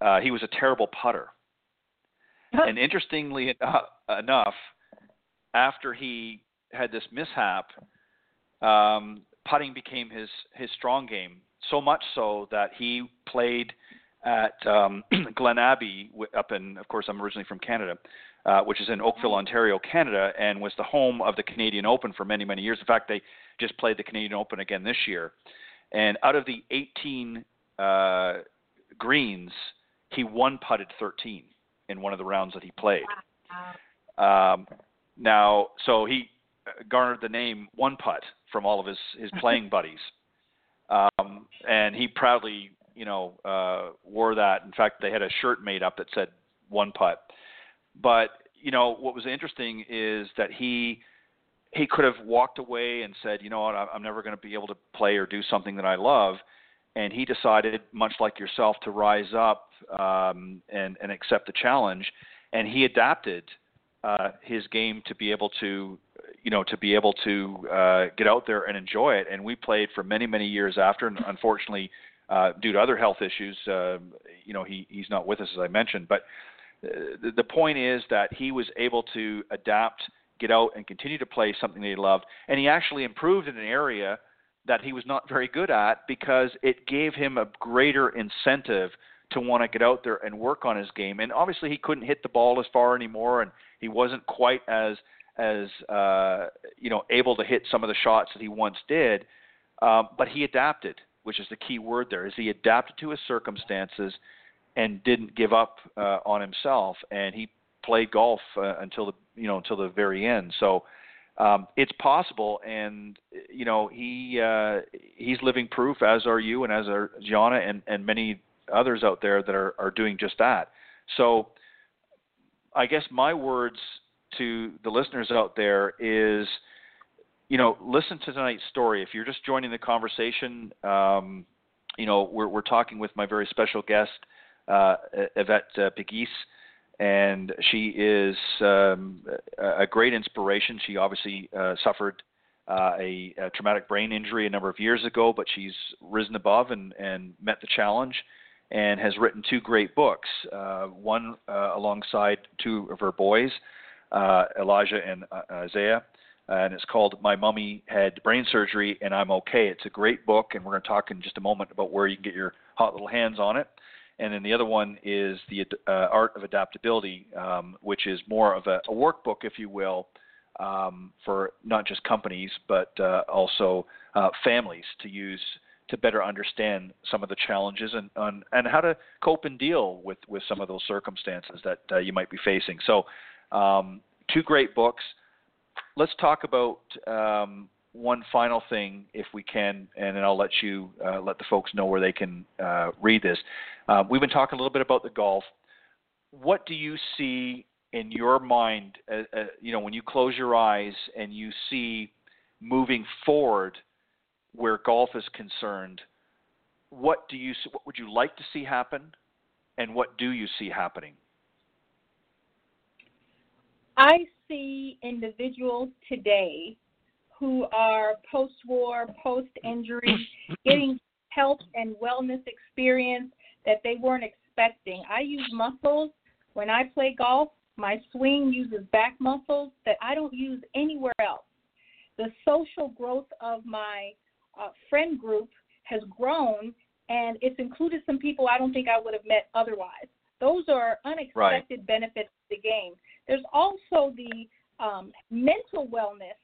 Uh, he was a terrible putter, and interestingly enough, after he had this mishap, um, putting became his his strong game. So much so that he played at um, Glen Abbey up in, of course, I'm originally from Canada uh, which is in Oakville, Ontario, Canada, and was the home of the Canadian Open for many, many years. In fact, they just played the Canadian Open again this year. And out of the 18 uh, greens, he one putted 13 in one of the rounds that he played. Um, now, so he garnered the name One Putt from all of his his playing buddies, um, and he proudly, you know, uh, wore that. In fact, they had a shirt made up that said One Putt. But you know what was interesting is that he he could have walked away and said, you know what, I'm never going to be able to play or do something that I love. And he decided, much like yourself, to rise up um, and, and accept the challenge. And he adapted uh, his game to be able to, you know, to be able to uh, get out there and enjoy it. And we played for many, many years after. And unfortunately, uh, due to other health issues, uh, you know, he, he's not with us as I mentioned. But the, the point is that he was able to adapt, get out, and continue to play something that he loved, and he actually improved in an area that he was not very good at because it gave him a greater incentive to want to get out there and work on his game. And obviously, he couldn't hit the ball as far anymore, and he wasn't quite as as uh, you know able to hit some of the shots that he once did. Um, but he adapted, which is the key word there. Is he adapted to his circumstances and didn't give up uh, on himself, and he played golf uh, until the you know until the very end. So um, it's possible, and you know he uh, he's living proof, as are you, and as are Gianna and and many others out there that are are doing just that. So I guess my words to the listeners out there is. You know, listen to tonight's story. If you're just joining the conversation, um, you know, we're, we're talking with my very special guest, uh, Yvette uh, and she is um, a great inspiration. She obviously uh, suffered uh, a, a, traumatic brain injury a number of years ago, but she's risen above and, and met the challenge and has written two great books. Uh, one uh, alongside two of her boys, uh, Elijah and Isaiah, and it's called My Mummy Had Brain Surgery and I'm Okay. It's a great book, and we're going to talk in just a moment about where you can get your hot little hands on it and then the other one is the uh, art of adaptability, um, which is more of a, a, workbook, if you will, um, for not just companies but uh, also uh, families to use to better understand some of the challenges and and, and how to cope and deal with with some of those circumstances that uh, you might be facing. So, um, two great books. Let's talk about um, one final thing, if we can, and then I'll let you uh, let the folks know where they can uh, read this. Uh, we've been talking a little bit about the golf. What do you see in your mind, uh, uh, you know, when you close your eyes and you see moving forward where golf is concerned, what do you what would you like to see happen, and what do you see happening? I see individuals today who are post-war, post-injury, getting health and wellness experience that they weren't expecting. I use muscles when I play golf. My swing uses back muscles that I don't use anywhere else. The social growth of my uh, friend group has grown, and it's included some people I don't think I would have met otherwise. Those are unexpected right. benefits of the game. There's also the um, mental wellness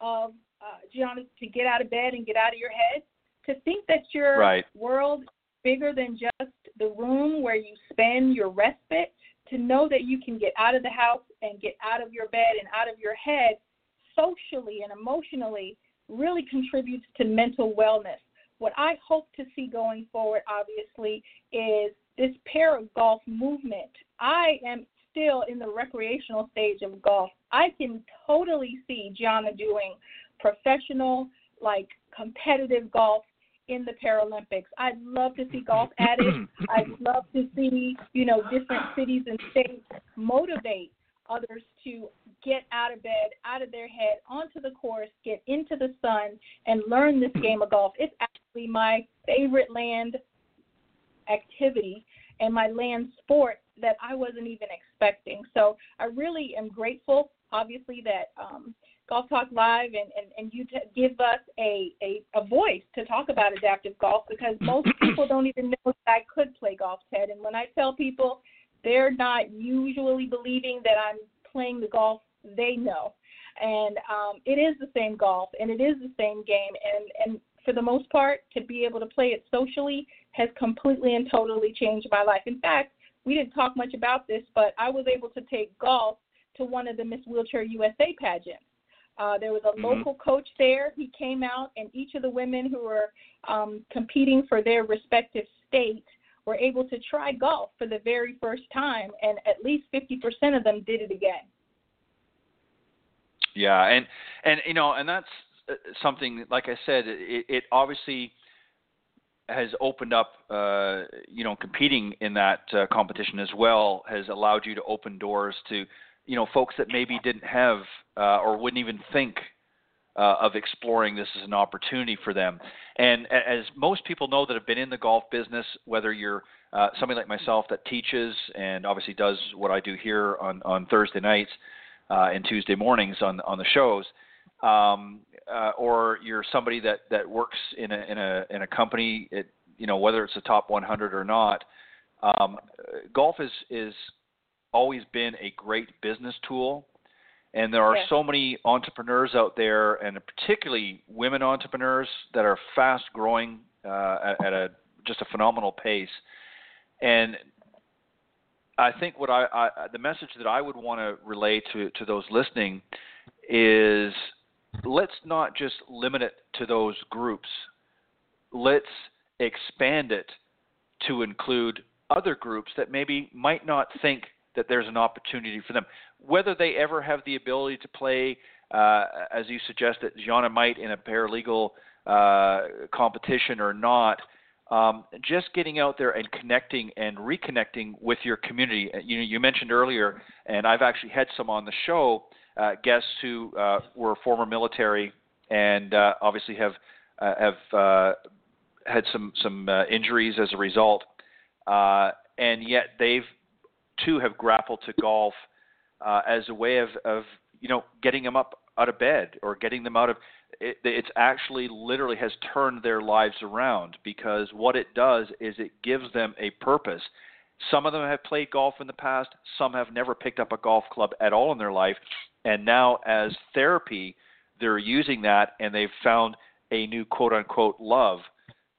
of uh, Gianna to get out of bed and get out of your head. To think that your right. world is bigger than just the room where you spend your respite. To know that you can get out of the house and get out of your bed and out of your head socially and emotionally really contributes to mental wellness. What I hope to see going forward, obviously, is this para golf movement. I am still in the recreational stage of golf. I can totally see Gianna doing professional, like competitive golf in the Paralympics. I'd love to see golf added. I'd love to see, you know, different cities and states motivate others to get out of bed, out of their head, onto the course, get into the sun, and learn this game of golf. It's actually my favorite land activity and my land sport that I wasn't even expecting. So I really am grateful, obviously, that um, Golf Talk Live and, and, and you t- give us a, a, a voice to talk about adaptive golf because most people don't even know that I could play golf, Ted. And when I tell people, they're not usually believing that I'm playing the golf they know. And um, it is the same golf and it is the same game. And, and for the most part, to be able to play it socially has completely and totally changed my life. In fact, we didn't talk much about this, but I was able to take golf to one of the Miss Wheelchair USA pageants. Uh, there was a mm-hmm. local coach there. He came out, and each of the women who were um, competing for their respective state were able to try golf for the very first time, and at least 50% of them did it again. Yeah, and and you know, and that's uh, something like I said, it, it obviously has opened up, uh, you know, competing in that uh, competition as well has allowed you to open doors to, you know, folks that maybe didn't have uh, or wouldn't even think uh, of exploring this as an opportunity for them. And as most people know that have been in the golf business, whether you're uh, somebody like myself that teaches and obviously does what I do here on on Thursday nights uh, and Tuesday mornings on on the shows. Um, uh, or you're somebody that, that works in a in a in a company, it, you know whether it's a top 100 or not. Um, golf is is always been a great business tool, and there are yes. so many entrepreneurs out there, and particularly women entrepreneurs that are fast growing uh, at, at a just a phenomenal pace. And I think what I, I the message that I would want to relay to to those listening is let's not just limit it to those groups. Let's expand it to include other groups that maybe might not think that there's an opportunity for them. Whether they ever have the ability to play, uh, as you suggest that Gianna might in a paralegal uh, competition or not, um, just getting out there and connecting and reconnecting with your community. You know, you mentioned earlier, and I've actually had some on the show uh, guests who uh, were former military and uh, obviously have uh, have uh, had some some uh, injuries as a result, and yet they've too have grappled to golf as a way of, of you know getting them up out of bed or getting them out of it, it's actually literally has turned their lives around because what it does is it gives them a purpose. Some of them have played golf in the past, some have never picked up a golf club at all in their life, and now, as therapy, they're using that and they've found a new quote unquote love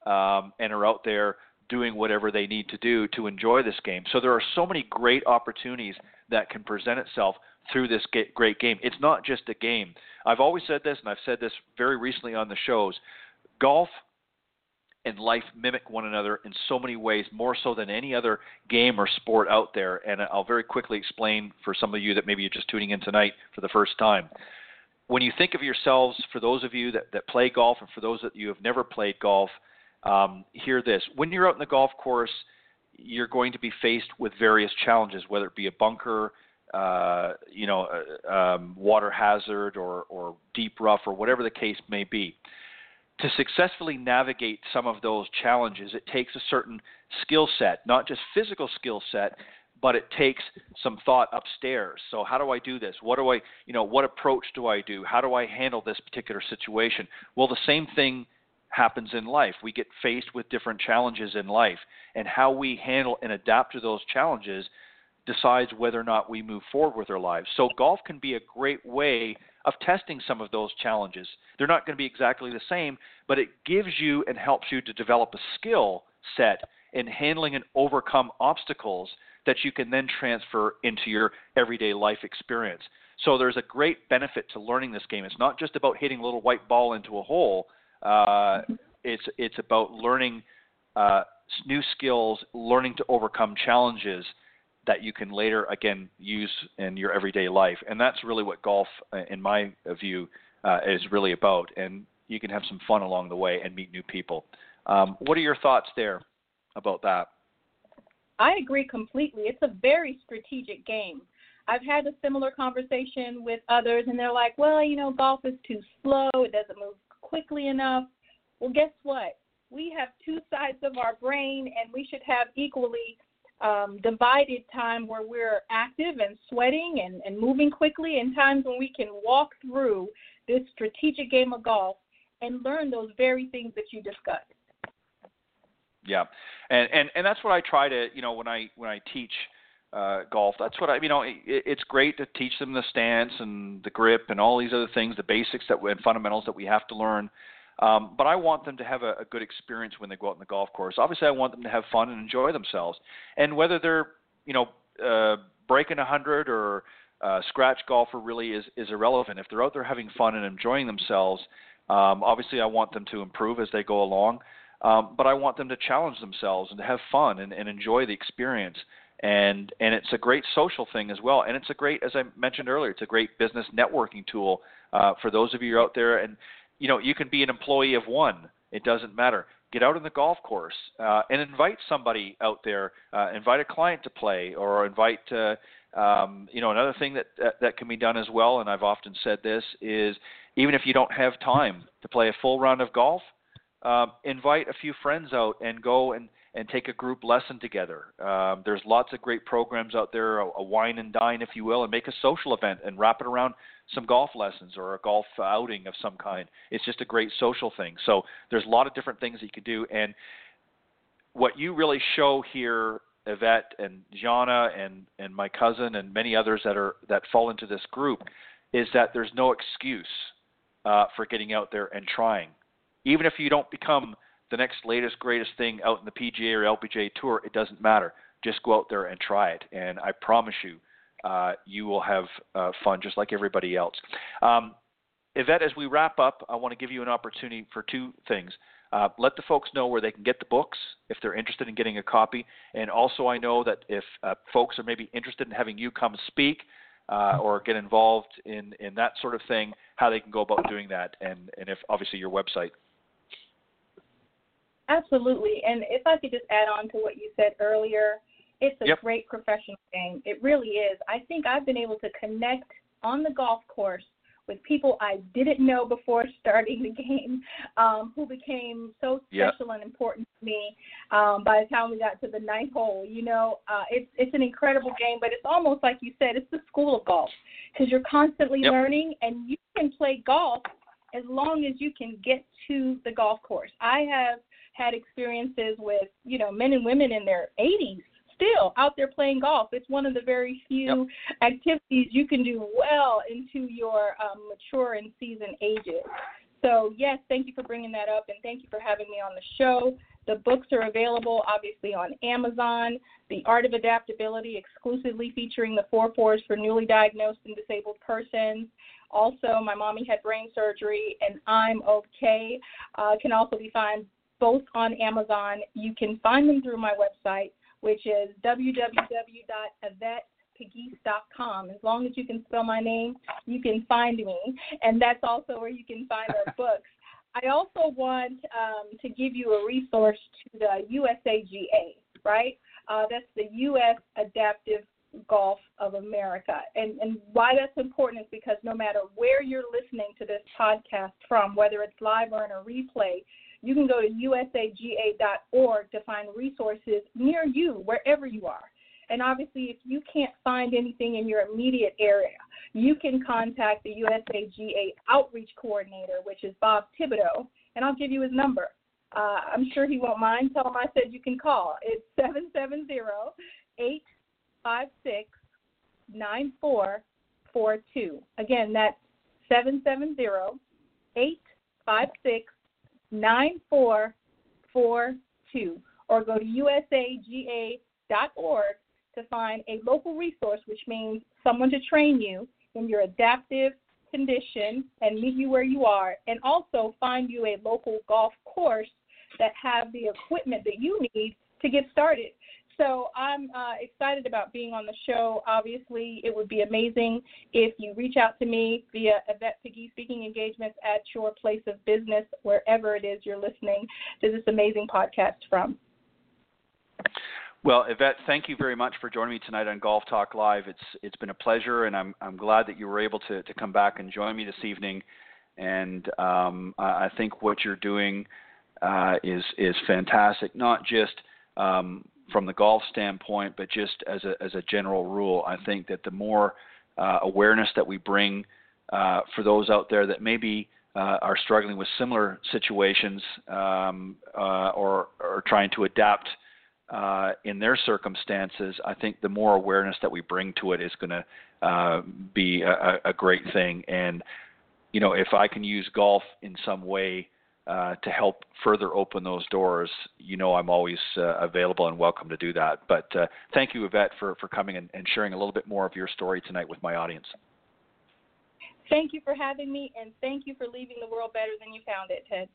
um, and are out there doing whatever they need to do to enjoy this game. So there are so many great opportunities that can present itself through this great game. It's not just a game. I've always said this, and I've said this very recently on the shows. Golf and life mimic one another in so many ways, more so than any other game or sport out there. And I'll very quickly explain for some of you that maybe you're just tuning in tonight for the first time. When you think of yourselves, for those of you that, that play golf and for those that you have never played golf, um, hear this. When you're out in the golf course, you're going to be faced with various challenges, whether it be a bunker, uh, you know, uh, um, water hazard or, or deep rough or whatever the case may be to successfully navigate some of those challenges, it takes a certain skill set, not just physical skill set, but it takes some thought upstairs. So how do I do this? What do I, you know, what approach do I do? How do I handle this particular situation? Well, the same thing happens in life. We get faced with different challenges in life, and how we handle and adapt to those challenges decides whether or not we move forward with our lives. So golf can be a great way of testing some of those challenges. They're not going to be exactly the same, but it gives you and helps you to develop a skill set in handling and overcome obstacles that you can then transfer into your everyday life experience. So there's a great benefit to learning this game. It's not just about hitting a little white ball into a hole. Uh, it's it's about learning uh, new skills, learning to overcome challenges, that you can later again use in your everyday life. And that's really what golf, uh, in my view, uh, is really about. And you can have some fun along the way and meet new people. Um, what are your thoughts there about that? I agree completely. It's a very strategic game. I've had a similar conversation with others, and they're like, well, you know, golf is too slow, it doesn't move quickly enough. Well, guess what? We have two sides of our brain, and we should have equally um, divided time where we're active and sweating and, and moving quickly, and times when we can walk through this strategic game of golf and learn those very things that you discussed. Yeah, and and and that's what I try to you know when I when I teach uh, golf. That's what I you know. It, it's great to teach them the stance and the grip and all these other things, the basics that and fundamentals that we have to learn. Um, but I want them to have a, a good experience when they go out on the golf course. Obviously, I want them to have fun and enjoy themselves. And whether they're, you know, uh, breaking a hundred or uh, scratch golfer really is is irrelevant. If they're out there having fun and enjoying themselves, um, obviously I want them to improve as they go along. Um, but I want them to challenge themselves and to have fun and, and enjoy the experience. And and it's a great social thing as well. And it's a great, as I mentioned earlier, it's a great business networking tool uh, for those of you out there. And you know, you can be an employee of one. It doesn't matter. Get out on the golf course uh, and invite somebody out there. Uh, invite a client to play, or invite. Uh, um, you know, another thing that, that that can be done as well, and I've often said this is even if you don't have time to play a full round of golf, uh, invite a few friends out and go and and take a group lesson together. Um, there's lots of great programs out there, a, a, wine and dine, if you will, and make a social event and wrap it around some golf lessons or a golf outing of some kind. It's just a great social thing. So there's a lot of different things that you could do. And what you really show here, Yvette and Gianna and, and my cousin and many others that are that fall into this group, is that there's no excuse uh, for getting out there and trying. Even if you don't become the next latest greatest thing out in the PGA or LPGA tour, it doesn't matter. Just go out there and try it, and I promise you, uh, you will have uh, fun just like everybody else. Um, Yvette, as we wrap up, I want to give you an opportunity for two things. Uh, let the folks know where they can get the books if they're interested in getting a copy. And also, I know that if uh, folks are maybe interested in having you come speak uh, or get involved in, in that sort of thing, how they can go about doing that, and, and if obviously your website. Absolutely. And if I could just add on to what you said earlier, it's a yep. great professional game. It really is. I think I've been able to connect on the golf course with people I didn't know before starting the game, um, who became so special yep. and important to me um, by the time we got to the ninth hole. You know, uh, it's it's an incredible game, but it's almost like you said, it's the school of golf because you're constantly yep. learning, and you can play golf as long as you can get to the golf course. I have had experiences with, you know, men and women in their 80s still out there playing golf. It's one of the very few yep. activities you can do well into your um, mature and seasoned ages. So, yes, thank you for bringing that up and thank you for having me on the show. The books are available obviously on Amazon. The Art of Adaptability, exclusively featuring the four fours for newly diagnosed and disabled persons. Also, My Mommy Had Brain Surgery and I'm Okay uh, can also be find, both on Amazon. You can find them through my website, which is www.yvettepegues.com. As long as you can spell my name, you can find me, and that's also where you can find our books. I also want um, to give you a resource to the USAGA, right? Uh, that's the U.S. Adaptive Golf of America. And, and why that's important is because no matter where you're listening to this podcast from, whether it's live or in a replay, you can go to usaga.org to find resources near you, wherever you are. And obviously, if you can't find anything in your immediate area, you can contact the USAGA Outreach Coordinator, which is Bob Thibodeau, and I'll give you his number. Uh, I'm sure he won't mind. Tell him I said you can call. It's 770 856 9442. Again, that's 770 856 9442. Or go to usaga.org to find a local resource, which means someone to train you in your adaptive condition and meet you where you are, and also find you a local golf course that have the equipment that you need to get started. So I'm uh, excited about being on the show. Obviously, it would be amazing if you reach out to me via Yvette Pegues Speaking Engagements at your place of business, wherever it is you're listening to this amazing podcast from. Well, Yvette, thank you very much for joining me tonight on Golf Talk Live. It's it's been a pleasure, and I'm I'm glad that you were able to to come back and join me this evening. And um, I think what you're doing uh, is is fantastic. Not just um, from the golf standpoint, but just as a as a general rule, I think that the more uh, awareness that we bring uh, for those out there that maybe uh, are struggling with similar situations um, uh, or are trying to adapt uh, in their circumstances, I think the more awareness that we bring to it is going to uh, be a, a, great thing. And you know, if I can use golf in some way uh, to help further open those doors, you know, I'm always uh, available and welcome to do that. But uh, thank you, Yvette, for for coming and, and sharing a little bit more of your story tonight with my audience. Thank you for having me, and thank you for leaving the world better than you found it, Ted.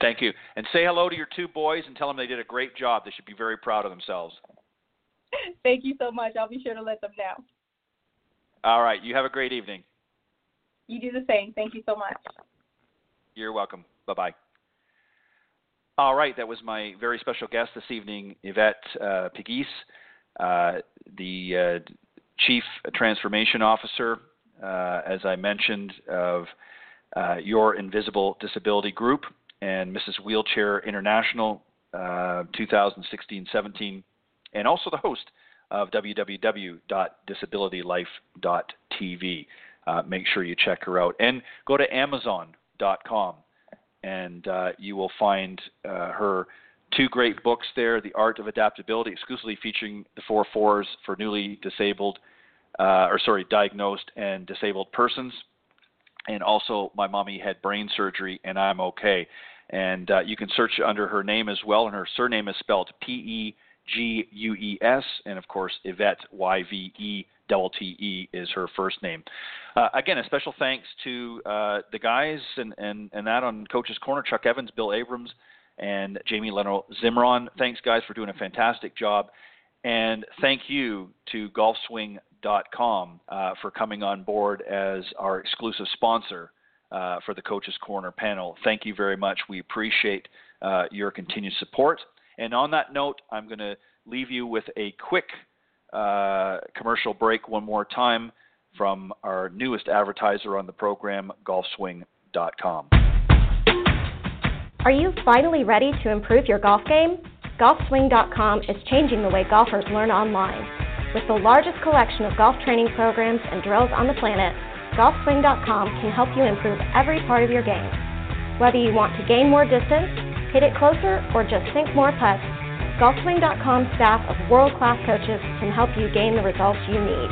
Thank you. And say hello to your two boys and tell them they did a great job. They should be very proud of themselves. Thank you so much. I'll be sure to let them know. All right. You have a great evening. You do the same. Thank you so much. You're welcome. Bye bye. All right. That was my very special guest this evening, Yvette uh, Pegues, uh, the uh, Chief Transformation Officer, uh, as I mentioned, of uh, Your Invisible Disability Group and Mrs. Wheelchair International uh, 2016-17, and also the host of www.disabilitylife.tv. Make sure you check her out and go to Amazon.com, and uh, you will find uh, her two great books there: The Art of Adaptability, exclusively featuring the four fours for newly disabled, uh, or sorry, diagnosed and disabled persons and also my mommy had brain surgery and I'm okay. And uh, you can search under her name as well, and her surname is spelled P E G U E S, and of course Yvette Y V E double T E is her first name. Uh, again, a special thanks to uh, the guys and, and and that on Coach's Corner, Chuck Evans, Bill Abrams, and Jamie Leno Zimron. Thanks, guys, for doing a fantastic job. And thank you to golfswing.com uh, for coming on board as our exclusive sponsor uh, for the Coaches Corner panel. Thank you very much. We appreciate uh, your continued support. And on that note, I'm going to leave you with a quick uh, commercial break one more time from our newest advertiser on the program, golfswing.com. Are you finally ready to improve your golf game? Golfswing.com is changing the way golfers learn online. With the largest collection of golf training programs and drills on the planet, GolfSwing.com can help you improve every part of your game. Whether you want to gain more distance, hit it closer, or just sink more putts, GolfSwing.com's staff of world-class coaches can help you gain the results you need.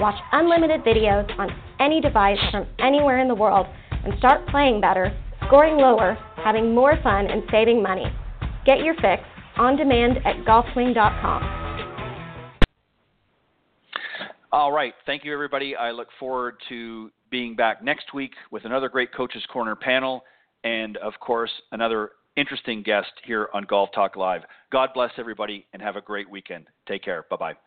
Watch unlimited videos on any device from anywhere in the world and start playing better, scoring lower, having more fun, and saving money. Get your fix on demand at golfswing.com. All right. Thank you, everybody. I look forward to being back next week with another great Coaches Corner panel and, of course, another interesting guest here on Golf Talk Live. God bless everybody and have a great weekend. Take care. Bye bye.